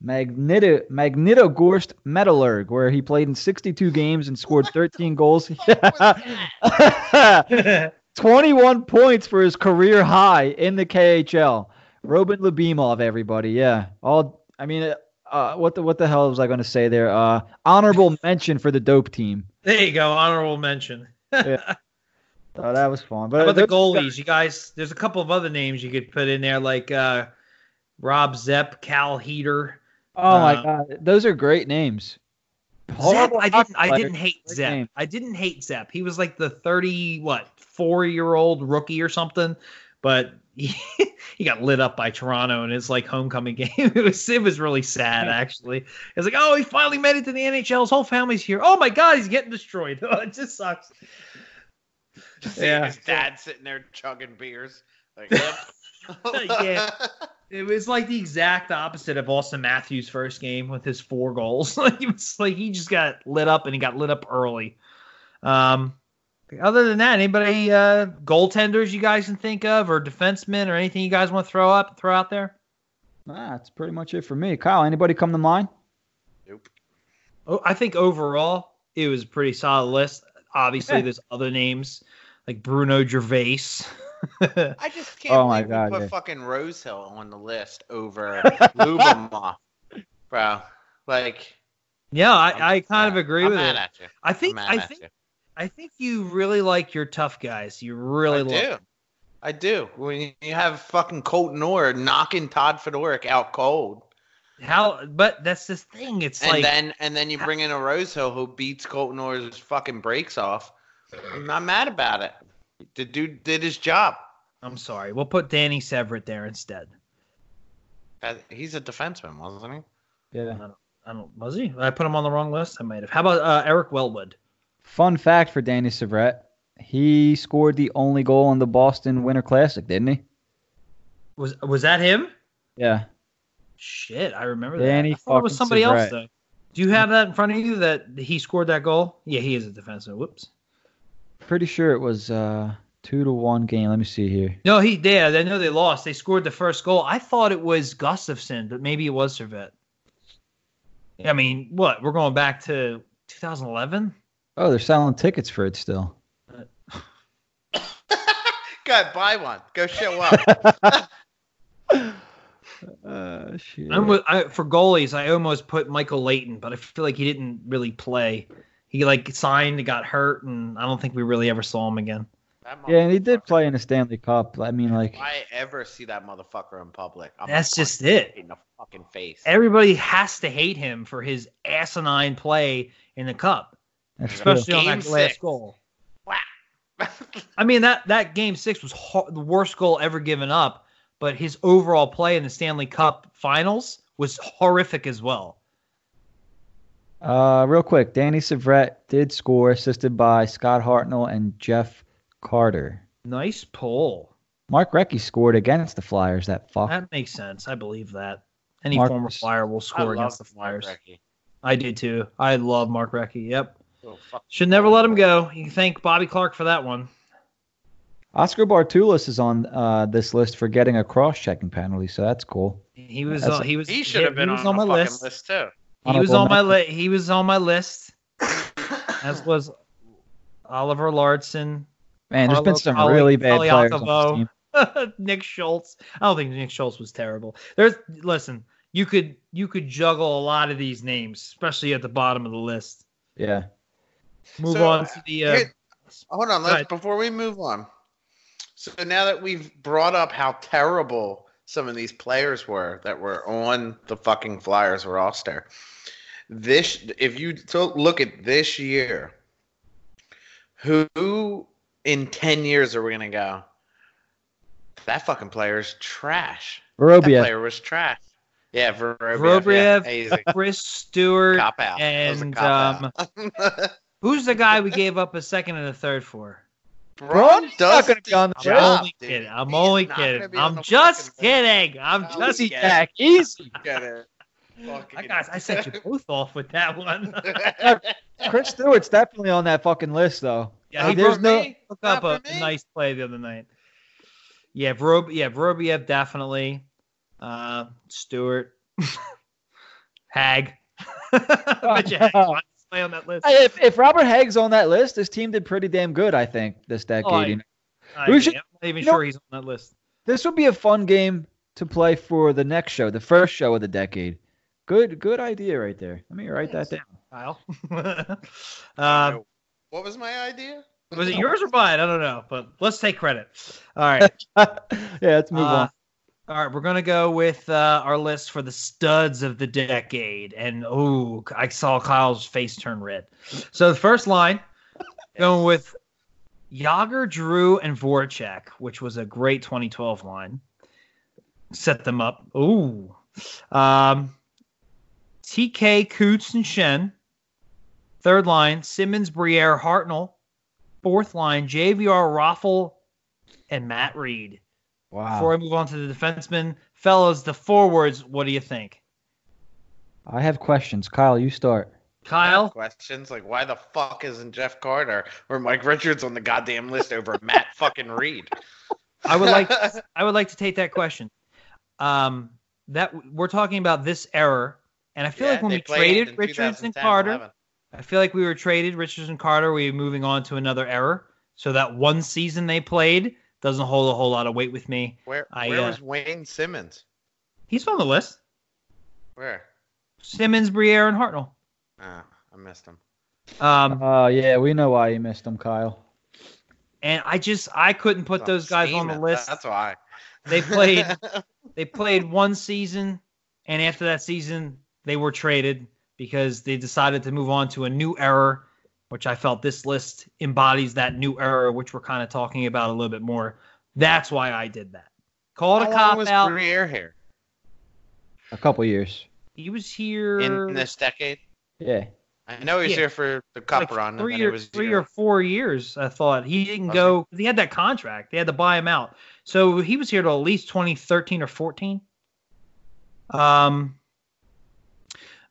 Magnito Magnitogorsk Metallurg, where he played in 62 games and scored 13 goals. 21 points for his career high in the KHL. Robin Lyubimov, everybody. Yeah. All I mean, uh, uh, what the what the hell was I going to say there? Uh, honorable mention for the dope team. there you go, honorable mention. Oh, that was fun. But How about the goalies? You guys, there's a couple of other names you could put in there, like uh, Rob Zepp, Cal Heeter. Oh my Uh, god, those are great names. Zepp, I didn't, I didn't hate Great Zepp. name. I didn't hate Zepp. He was like the 30, what, four year old rookie or something, but he, he got lit up by Toronto in his like homecoming game. It was, it was really sad actually. It's like, oh, he finally made it to the NHL. His whole family's here. Oh my god, he's getting destroyed. it just sucks. Just Yeah. his dad sitting there chugging beers. Like. Yeah. It was like the exact opposite of Auston Matthews' first game with his four goals. Like it was like he just got lit up and he got lit up early. Um, other than that, anybody uh, goaltenders you guys can think of, or defensemen, or anything you guys want to throw up, throw out there? Nah, that's pretty much it for me. Kyle, anybody come to mind? Nope. Oh, I think overall it was a pretty solid list. Obviously, Yeah. there's other names like Bruno Gervais. I just can't Oh my believe God, we put yeah. fucking Rosehill on the list over Lyubimov, bro. Like, yeah, I, I'm I kind of agree I'm with mad it. at you. I I'm think mad I at think you. I think you really like your tough guys. You really I love do. I do. When you have fucking Colton Orr knocking Todd Fedoruk out cold, how, but that's the thing. It's and like then and then you bring in a Rosehill who beats Colton Orr's fucking breaks off. I'm not mad about it. The dude did his job. I'm sorry. We'll put Danny Syvret there instead. Uh, He's a defenseman, wasn't he? Yeah. I don't was he? I put him on the wrong list. I might have. How about uh, Eric Wellwood? Fun fact for Danny Syvret. He scored the only goal in the Boston Winter Classic, didn't he? Was was that him? Yeah. Shit, I remember Danny that. I thought it was somebody else though. Do you have that in front of you that he scored that goal? Yeah, he is a defenseman. Whoops. Pretty sure it was uh two to one game. Let me see here. No, he did. I know they lost. They scored the first goal. I thought it was Gustafson, but maybe it was Syvret. I mean, what? We're going back to 2011. Oh, they're selling tickets for it still. Go buy one. Go show up. Uh, shit. I'm with, I, for goalies, I almost put Michael Leighton, but I feel like he didn't really play. He like signed, got hurt, and I don't think we really ever saw him again. Yeah, and he did play in the Stanley Cup. I mean, like, If I ever see that motherfucker in public, I'm That's just it. In the fucking face. Everybody has to hate him for his asinine play in the cup, that's true. especially on Game that last six. goal. Wow. I mean that that game six was ho- the worst goal ever given up, but his overall play in the Stanley Cup Finals was horrific as well. Uh, real quick, Danny Syvret did score, assisted by Scott Hartnell and Jeff Carter. Nice pull. Mark Recchi scored against the Flyers. That fuck. That makes sense. I believe that. Any Mark- former Flyer will score against the Mark Flyers. Recchi. I do too. I love Mark Recchi. Yep. Oh. Should never let him go. You can thank Bobby Clarke for that one. Oscar Bartulis is on uh, this list for getting a cross-checking penalty, so that's cool. He was That's- on, he was He should have been on, on, my list. list, too. He was Honorable on my list. He was on my list. As was Oliver Larson, Man, there's been some Colli- really bad players on this team. Nick Schultz. I don't think Nick Schultz was terrible. There's listen, you could you could juggle a lot of these names, especially at the bottom of the list. Yeah. Move So, on to the uh, here- Hold on, let's before we move on. So now that we've brought up how terrible some of these players were that were on the fucking Flyers roster, this if you to look at this year, who in ten years are we gonna go? That fucking player is trash. That player was trash. Yeah, Vorobyev. Vorobyev, yeah. Chris Stewart. Cop out. That was a and, cop out. Who's the guy we gave up a second and a third for? Braun He's not gonna be on the his. I'm job, only dude. kidding. I'm He only kidding. on I'm just fucking list. kidding. I'm Oh, just Easy, kidding. Jack. Easy. Get it. I guys, I set you both off with that one. Chris Stewart's definitely on that fucking list, though. yeah, Uh, he there's broke no. me. took up for a me. nice play the other night. Yeah, Vrob, yeah, Vorobyev definitely. Uh, Stewart, Hägg. Bet you Hägg wants to play on that list. If, if Robert Hägg's on that list, this team did pretty damn good, I think, this decade. Oh, I, you know? I, we should, I'm not even you know- sure he's on that list. This would be a fun game to play for the next show, the first show of the decade. Good, good idea right there. Let me write that down. Kyle. Uh, um, what was my idea? was it yours or mine? I don't know, but let's take credit. All right. yeah, let's move Uh, on. All right, we're gonna go with uh, our list for the studs of the decade, and oh, I saw Kyle's face turn red. So the first line, going with Jagr, Giroux, and Voracek, which was a great 2012 line. Set them up. Ooh, um, TK, Coots, and Schenn. Third line, Simmonds, Briere, Hartnell. Fourth line, JVR, Raffl, and Matt Read. Wow. Before I move on to the defensemen, fellas, the forwards, what do you think? I have questions. Kyle, you start. Kyle, Questions like why the fuck isn't Jeff Carter or Mike Richards on the goddamn list over Matt fucking Read? I would like I would like to take that question. Um, that we're talking about this error And I feel Yeah, like when we traded Richards and Carter, 11. I feel like we were traded Richards and Carter. We were moving on to another error. So that one season they played doesn't hold a whole lot of weight with me. Where I, where uh, was Wayne Simmonds? He's on the list. Where? Simmonds, Briere, and Hartnell. Ah, I missed him. Um, Oh yeah, we know why you missed him, Kyle. and I just I couldn't put those guys on the list. That's why. They played they played one season, and after that season, they were traded because they decided to move on to a new era, which I felt this list embodies that new era, which we're kind of talking about a little bit more. That's why I did that. Call it How a cop was out. Briere here A couple years. He was here in this decade? Yeah. I know he's Yeah. here for the cup like run. three and then or it was three or four years. I thought he didn't Was go because he had that contract. They had to buy him out, so he was here to at least 2013 or 14. Um,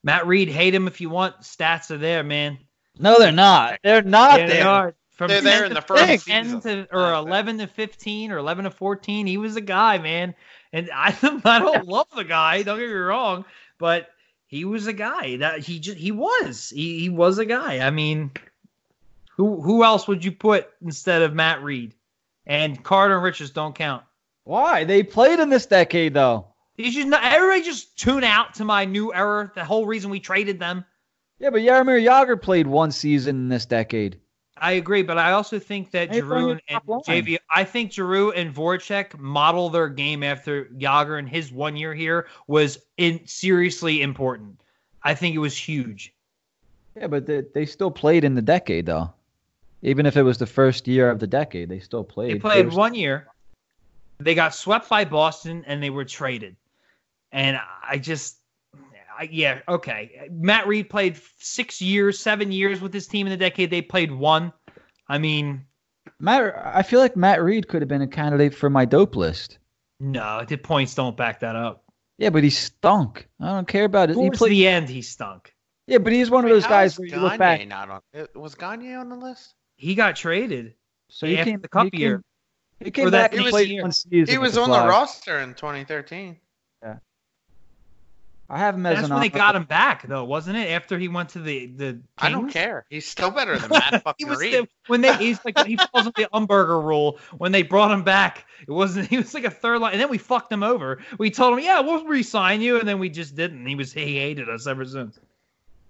Matt Read, hate him if you want. Stats are there, man. No, they're not. They're not Yeah, they are. From They're there in the first 10 season. to, or That's it. 11 to 15 or 11 to 14. He was a guy, man. And I, I don't love the guy. Don't get me wrong, but he was a guy that he just he was he, he was a guy. I mean, who who else would you put instead of Matt Read? And Carter and Richards don't count. Why? They played in this decade though. You should not, everybody just tune out to my new era. The whole reason we traded them. Yeah, but Jaromir Jagr played one season in this decade. I agree, but I also think that Hey, Giroux and, it and. JV. I think Giroux and Voracek model their game after Jagr and his one year here was in seriously important. I think it was huge. Yeah, but they, they still played in the decade though. Even if it was the first year of the decade, they still played. They played were- one year. They got swept by Boston and they were traded. And I just, I, yeah, okay. Matt Read played six years, seven years with his team in the decade. They played one. I mean, Matt. I feel like Matt Read could have been a candidate for my dope list. no, the points don't back that up. Yeah, but he stunk. I don't care about it. He Towards played. the end, he stunk. Yeah, but he's one of those how guys is where you look back. Not on, uh, was Gagne on the list? He got traded. So he came the cup he came, year. He came Or that back and next played year. one season. He with was on the roster in 2013. I have met him as That's an when they got him back, though, wasn't it? After he went to the the. I don't care. He's still better than Matt he was Read. the, when they he's like he falls into the Umberger rule. When they brought him back, it wasn't he was like a third line, and then we fucked him over. We told him, yeah, we'll re-sign you, and then we just didn't. He was he hated us ever since.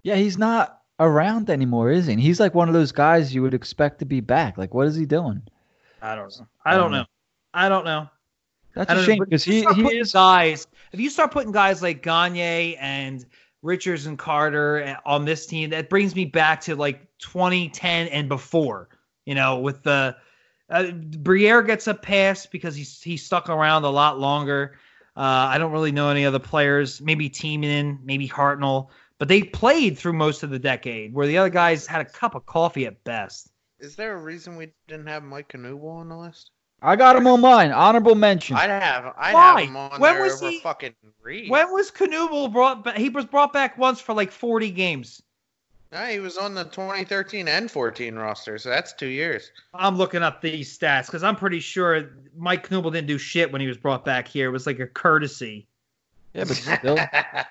Yeah, he's not around anymore, is he? He's like one of those guys you would expect to be back. Like, what is he doing? I don't know. I don't know. I don't know. That's I a don't shame because he, start he putting is. guys. If you start putting guys like Gagne and Richards and Carter on this team, that brings me back to like 2010 and before. You know, with the uh, Briere gets a pass because he's he stuck around a lot longer. Uh, I don't really know any other players. Maybe Timonen, maybe Hartnell, but they played through most of the decade, where the other guys had a cup of coffee at best. Is there a reason we didn't have Mike Knuble on the list? I got him on mine. Honorable mention. I'd have. I'd Why? have him on When there was over he- fucking Read. When was Knuble brought back? He was brought back once for like 40 games. No, he was on the 2013 and 14 roster, so that's two years. I'm looking up these stats because I'm pretty sure Mike Knuble didn't do shit when he was brought back here. It was like a courtesy. Yeah, but still,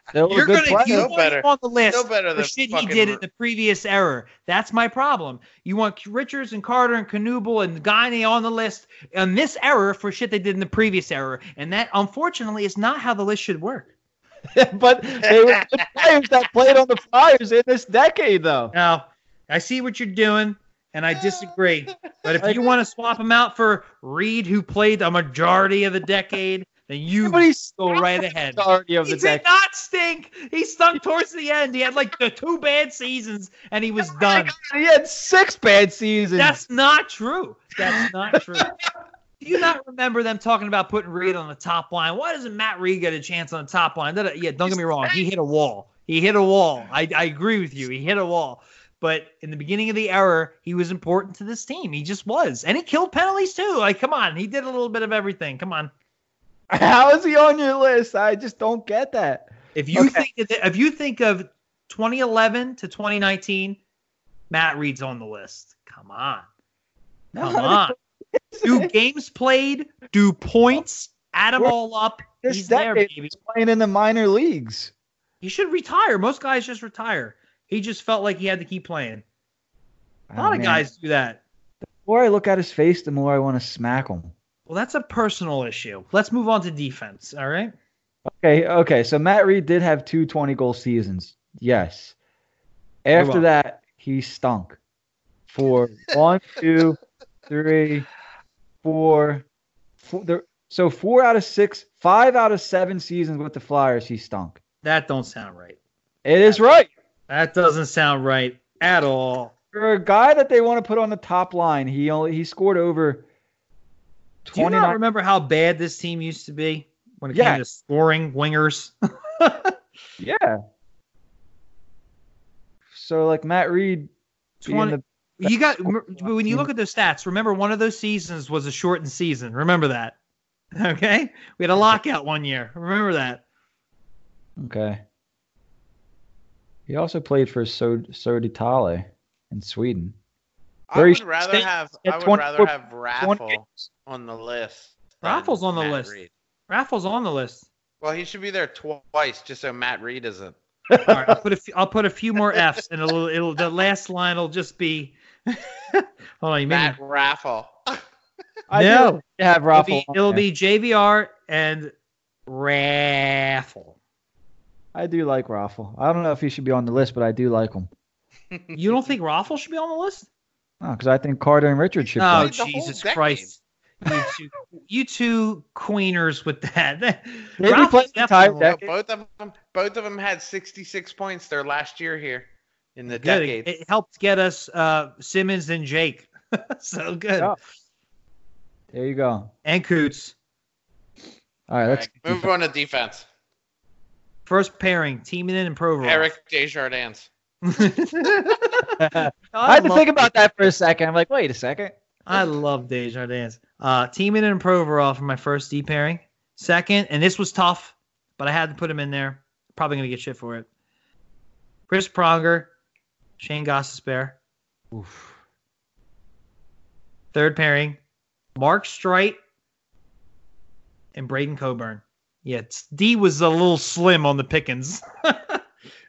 still You're a good gonna player. you want better. him on the list Still better for than shit he fucking did Re- in the previous era. That's my problem. You want Richards and Carter and Knuble and Gagne on the list on this error for shit they did in the previous era, and that unfortunately is not how the list should work. but they were good players that played on the Flyers in this decade, though. Now, I see what you're doing, and I disagree. But if you want to swap him out for Read, who played a majority of the decade, then you go right ahead. He did decade. not stink. He stunk towards the end. He had like the two bad seasons, and he was oh done. He had six bad seasons. That's not true. That's not true. Do you not remember them talking about putting Read on the top line? Why doesn't Matt Read get a chance on the top line? Yeah, don't get me wrong. He hit a wall. He hit a wall. I, I agree with you. He hit a wall. But in the beginning of the era, he was important to this team. He just was. And he killed penalties too. Like, come on. He did a little bit of everything. Come on. How is he on your list? I just don't get that. If you Okay. think if you think of 2011 to 2019, Matt Read's on the list. Come on. Come on. Do games played? Do points? Add them We're- all up. He's there, baby. he's playing in the minor leagues. He should retire. Most guys just retire. He just felt like he had to keep playing. A oh, lot Oh, of man. guys do that. The more I look at his face, the more I want to smack him. Well, that's a personal issue. Let's move on to defense. All right. Okay, okay. So Matt Read did have two 20 goal seasons. Yes. After that, he stunk for one, two, three, four, four there, so four out of six, five out of seven seasons with the Flyers, he stunk. That don't sound right. It is right. That doesn't sound right at all. For a guy that they want to put on the top line, he only he scored over Do you 29 not remember how bad this team used to be when it Yeah. came to scoring wingers? Yeah. So like Matt Read 20 the You got but when you look at those stats, remember one of those seasons was a shortened season. Remember that. Okay? We had a lockout one year. Remember that. Okay. He also played for Sod Södertälje in Sweden. I would rather have at I would 24 rather have Raffl on the list. Raffl's on the Matt list. Read. Raffl's on the list. Well, he should be there twice just so Matt Read isn't. All right, I'll put a few, I'll put a few more F's and it'll, it'll the last line will just be Hold on, you made Matt me, Raffl. I do No. like to have it'll Raffl. be, it'll there. be JVR and Raffl. I do like Raffl. I don't know if he should be on the list, but I do like him. You don't think Raffl should be on the list? Because I think Carter and Richard should. Oh, be. played the whole Jesus. Christ. You two, you two queeners with that. Maybe play the entire definitely- both of them, both of them had 66 points their last year here in the Good. decade. It, it helped get us uh, Simmonds and Jake. so good. Yeah. There you go. And Coots. All right, let's right, move on to defense. First pairing, Teaming in and Provorov. Eric Desjardins. I had to think about that for a second. I'm like, wait a second. I love Desjardins. Uh, Timonen and Provorov for my first D pairing. Second, and this was tough, but I had to put him in there. Probably going to get shit for it. Chris Pronger, Shayne Gostisbehere. Oof. Third pairing, Mark Streit and Braden Coburn. Yeah, D was a little slim on the Pickens.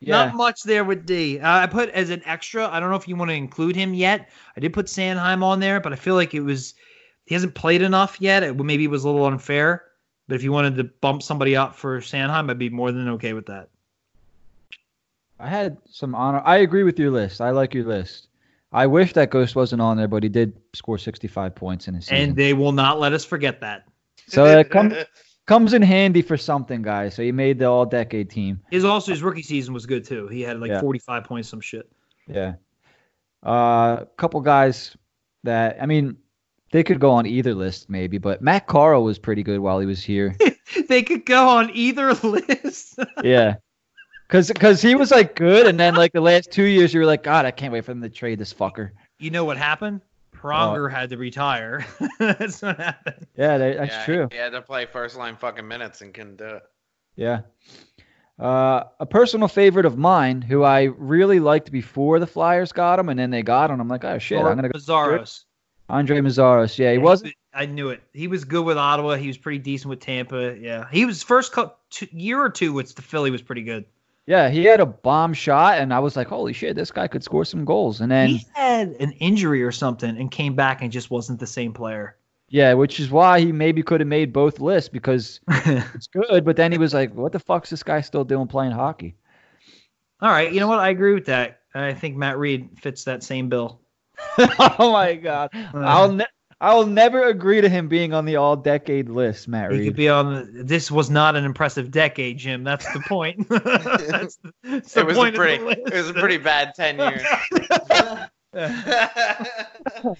Yeah. Not much there with D. Uh, I put as an extra. I don't know if you want to include him yet. I did put Sanheim on there, but I feel like it was he hasn't played enough yet. It, maybe it was a little unfair. But if you wanted to bump somebody up for Sanheim, I'd be more than okay with that. I had some honor. I agree with your list. I like your list. I wish that Ghost wasn't on there, but he did score 65 points in his season. And they will not let us forget that. so it comes comes in handy for something, guys. So he made the All Decade team. His also his rookie season was good too. He had like Yeah. 45 points, some shit. Yeah. Uh, a couple guys that I mean, they could go on either list maybe, but Matt Carle was pretty good while he was here. they could go on either list. yeah. Cause, Cause he was like good, and then like the last two years, you were like, God, I can't wait for them to trade this fucker. you know what happened? Pronger had to retire. That's what happened. Yeah, that, that's Yeah, true. He had to play first line fucking minutes and couldn't do it. Yeah. Uh, a personal favorite of mine, who I really liked before the Flyers got him, and then they got him. I'm like, oh shit, I'm gonna go Bizarros. Andrej Meszaros. Yeah, he wasn't. I knew it. He was good with Ottawa. He was pretty decent with Tampa. Yeah, he was first co- two, year or two with the Philly was pretty good. Yeah, he had a bomb shot, and I was like, holy shit, this guy could score some goals. And then he had an injury or something and came back and just wasn't the same player. yeah, which is why he maybe could have made both lists because it's good, but then he was like, what the fuck's this guy still doing playing hockey? All right, you know what? I agree with that. I think Matt Read fits that same bill. oh my god, I'll ne- I'll never agree to him being on the all decade list, Matt He could be on. The, this was not an impressive decade, Jim. That's the point. that's, the- that's the It was a point of the pretty, list. it was a pretty bad ten years.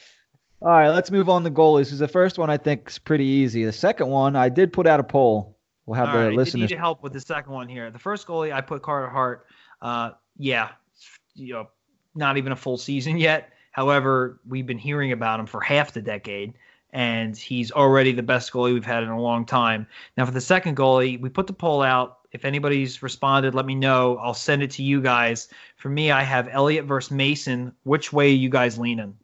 All right, let's move on to goalies. Because the first one I think is pretty easy. The second one, I did put out a poll. We'll have All the right, you listeners. need your help with the second one here. The first goalie, I put Carter Hart. Uh, yeah, you know, not even a full season yet. However, we've been hearing about him for half the decade, and he's already the best goalie we've had in a long time. Now, for the second goalie, we put the poll out. If anybody's responded, let me know. I'll send it to you guys. For me, I have Elliott versus Mason. Which way you guys leaning?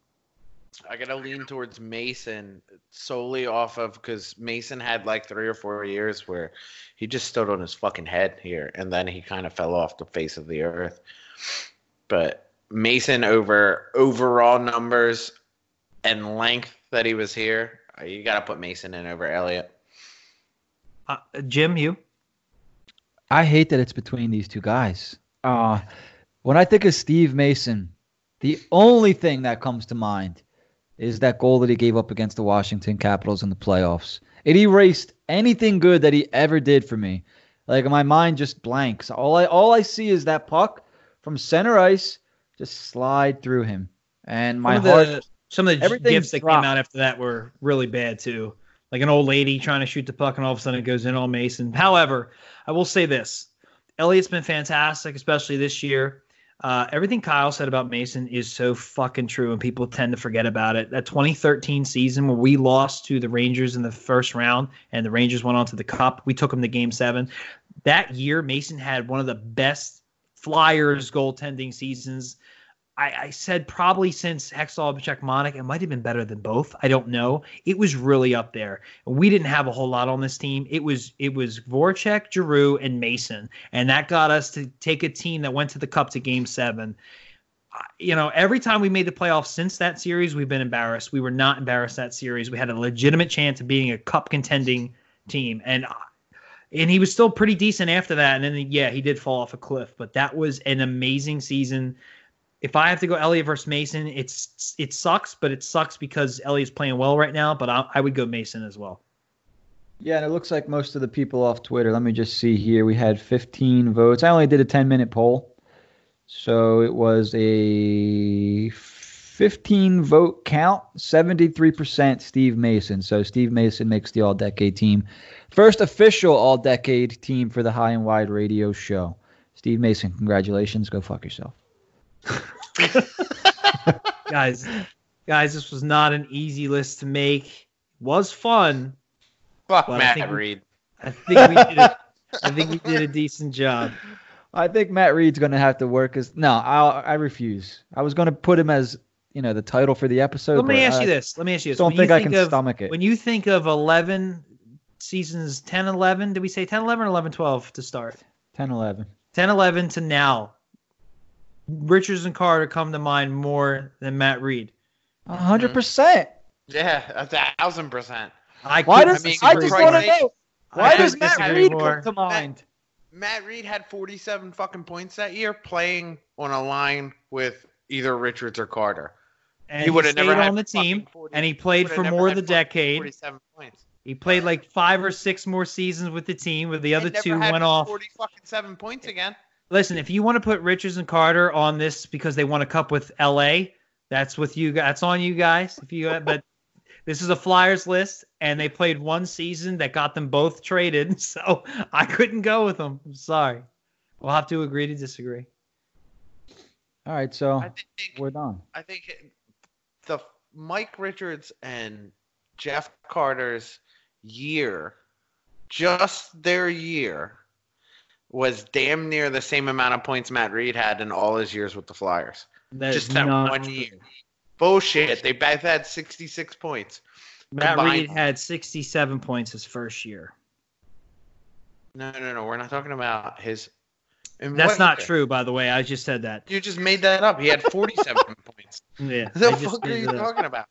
I gotta lean towards Mason solely off of because Mason had like three or four years where he just stood on his fucking head here, and then he kind of fell off the face of the earth. But Mason over overall numbers and length that he was here, uh, you gotta put Mason in over Elliott. Uh, Jim, you? I hate that it's between these two guys. Uh, when I think of Steve Mason, the only thing that comes to mind is that goal that he gave up against the Washington Capitals in the playoffs. It erased anything good that he ever did for me. Like my mind just blanks. All I all I see is that puck from center ice just slide through him, and my some heart. Of the, some of the gifts that dropped. came out after that were really bad too. Like an old lady trying to shoot the puck, and all of a sudden it goes in on Mason. However, I will say this: Elliott's been fantastic, especially this year. Uh, everything Kyle said about Mason is so fucking true, and people tend to forget about it. That 2013 season where we lost to the Rangers in the first round, and the Rangers went on to the Cup, we took them to Game Seven. That year, Mason had one of the best Flyers goaltending seasons. I, I said probably since Hextall Cechmanek, it might have been better than both. I don't know. It was really up there. We didn't have a whole lot on this team. It was it was Voracek, Giroux, and Mason, and that got us to take a team that went to the Cup to Game Seven. You know, every time we made the playoffs since that series, we've been embarrassed. We were not embarrassed that series. We had a legitimate chance of being a Cup contending team, and and he was still pretty decent after that. And then yeah, he did fall off a cliff, but that was an amazing season. If I have to go Elliott versus Mason, it's it sucks, but it sucks because Elliott's playing well right now. But I, I would go Mason as well. Yeah, and it looks like most of the people off Twitter. Let me just see here. We had 15 votes. I only did a 10 minute poll. So it was a 15 vote count, 73% Steve Mason. So Steve Mason makes the all decade team. First official all decade team for the High and Wide radio show. Steve Mason, congratulations. Go fuck yourself. guys, guys, this was not an easy list to make. Was fun. Fuck Well, I Matt think we- Read. I think we did. A, I think we did a decent job. I think Matt Read's going to have to work as. No, I I refuse. I was going to put him as, you know, the title for the episode. Let me ask I you this. Let me ask you this. Don't When think you I can of, stomach it. When you think of 11 seasons, 10, 11, did we say 10, 11, or 11, 12 to start? 10 11. 10, 11 to now. Richards and Carter come to mind more than Matt Read. Hundred percent. Mm-hmm. Yeah, a thousand percent. I Why couldn't does mean, I just want to know why couldn't does Matt Read more. come to mind? Matt Read had 47 fucking points that year playing on a line with either Richards or Carter. And He he, stayed on the team, 40 and he played would've for more than the decade. 47 points. He played like five or six more seasons with the team, where the other two went off. 40 fucking seven points again. Listen, if you want to put Richards and Carter on this because they won a cup with LA, that's with you. That's on you guys. If you, but this is a Flyers list, and they played one season that got them both traded. So I couldn't go with them. I'm sorry. We'll have to agree to disagree. All right, so think we're done. I think the Mike Richards and Jeff Carter's year, just their year, was damn near the same amount of points Matt Read had in all his years with the Flyers. That just that not one year. Bullshit. They both had 66 points. Matt combined. Read had 67 points his first year. No, no, no. We're not talking about his. That's not year? true, by the way. I just said that. You just made that up. He had 47 points. Yeah. The fuck are you talking about?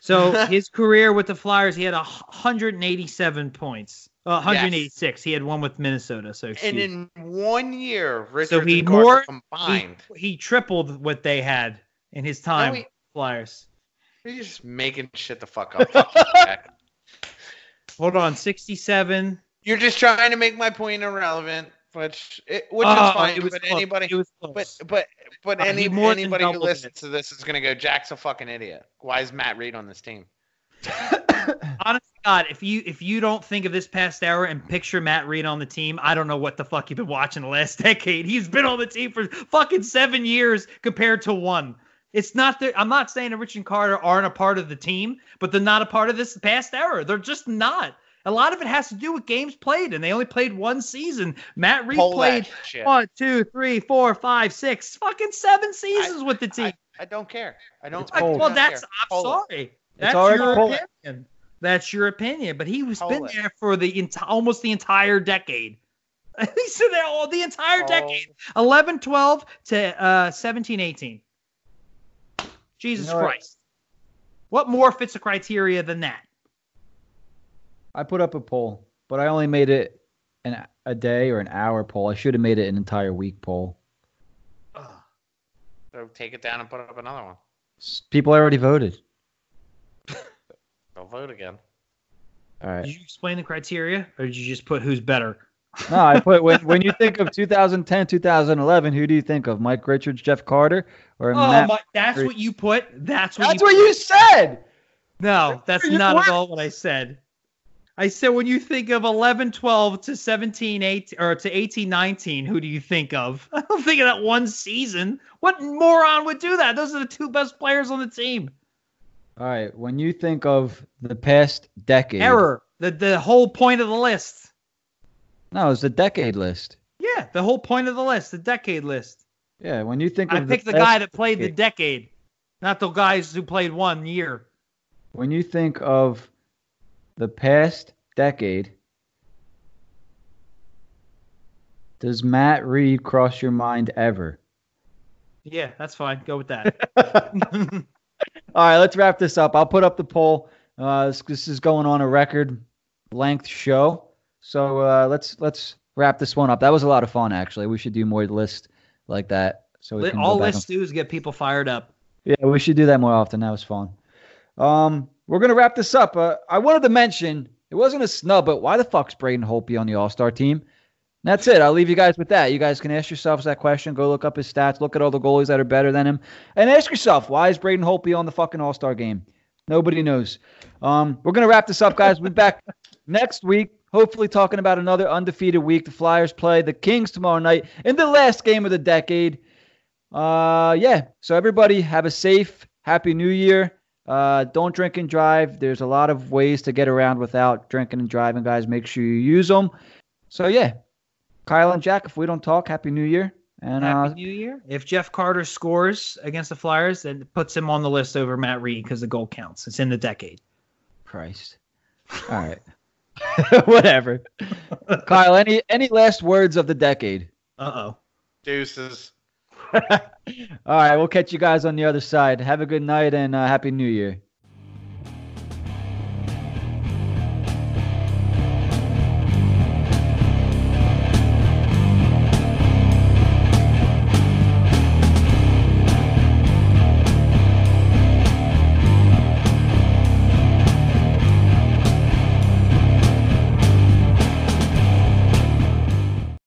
So his career with the Flyers, he had a 187 points. Uh, 186. He had one with Minnesota. So And in one year, Richards So he and Carter more- combined. he, he tripled what they had in his time. we- Flyers. You're just making shit the fuck up. Hold on, 67. You're just trying to make my point irrelevant, which it, which Oh, is fine. it was But close. anybody, but but but Uh, any more anybody who doubled it. listens to this is gonna go, Jack's a fucking idiot. Why is Matt Read on this team? Honest to God, if you if you don't think of this past hour and picture Matt Read on the team, I don't know what the fuck you've been watching the last decade. He's been on the team for fucking seven years compared to one. It's not that I'm not saying that Rich and Carter aren't a part of the team, but they're not a part of this past hour. They're just not. A lot of it has to do with games played, and they only played one season. Matt Read Pull played one, two, three, four, five, six, fucking seven seasons with the team. I don't care. I don't. I- well, that's care. I'm Hold it. sorry. That's your cold. opinion. That's your opinion. But he was been it. there for the ent- almost the entire decade. He's been there all the entire Oh, decade. 11, 12 to uh, 17, 18. Jesus You know what? Christ. What more fits the criteria than that? I put up a poll, but I only made it an a day or an hour poll. I should have made it an entire week poll. So take it down and put up another one. People already voted. Go vote again. All right. Did you explain the criteria, or did you just put who's better? No, I put when when you think of 2010, 2011, who do you think of? Mike Richards, Jeff Carter, or Oh, Matt? my, that's what you put. That's what That's you what you said. No, that's You not at all what I said. I said when you think of 11, 12 to 17, 18, or to 18, 19, who do you think of? I don't think of that one season. What moron would do that? Those are the two best players on the team. All right. When you think of the past decade, Error. The the whole point of the list. No, it's the decade list. Yeah, the whole point of the list, the decade list. Yeah. When you think of. I of picked the past guy that played the decade. decade, not the guys who played one year. when you think of the past decade, does Matt Read cross your mind ever? Yeah, that's fine. Go with that. All right, let's wrap this up. I'll put up the poll. Uh, this, this is going on a record length show, so uh, let's let's wrap this one up. That was a lot of fun, actually. We should do more lists like that. So we can all lists do is get people fired up. Yeah, we should do that more often. That was fun. Um, we're gonna wrap this up. Uh, I wanted to mention it wasn't a snub, but why the fuck's Braden Holtby on the All Star team? And that's it. I'll leave you guys with that. You guys can ask yourselves that question. Go look up his stats. Look at all the goalies that are better than him, and ask yourself why is Braden Holtby on the fucking All Star game? Nobody knows. Um, we're gonna wrap this up, guys. We'll be back next week. Hopefully, talking about another undefeated week. The Flyers play the Kings tomorrow night in the last game of the decade. Uh, yeah. So everybody have a safe, happy New Year. Uh, don't drink and drive. There's a lot of ways to get around without drinking and driving, guys. Make sure you use them. So yeah, Kyle and Jack. If we don't talk, happy New Year. And Happy uh, New Year. If Jeff Carter scores against the Flyers, then it puts him on the list over Matt Read because the goal counts. It's in the decade. Christ. All right. Whatever. Kyle, any any last words of the decade? Uh oh. Deuces. All right, we'll catch you guys on the other side. Have a good night and uh, happy New Year.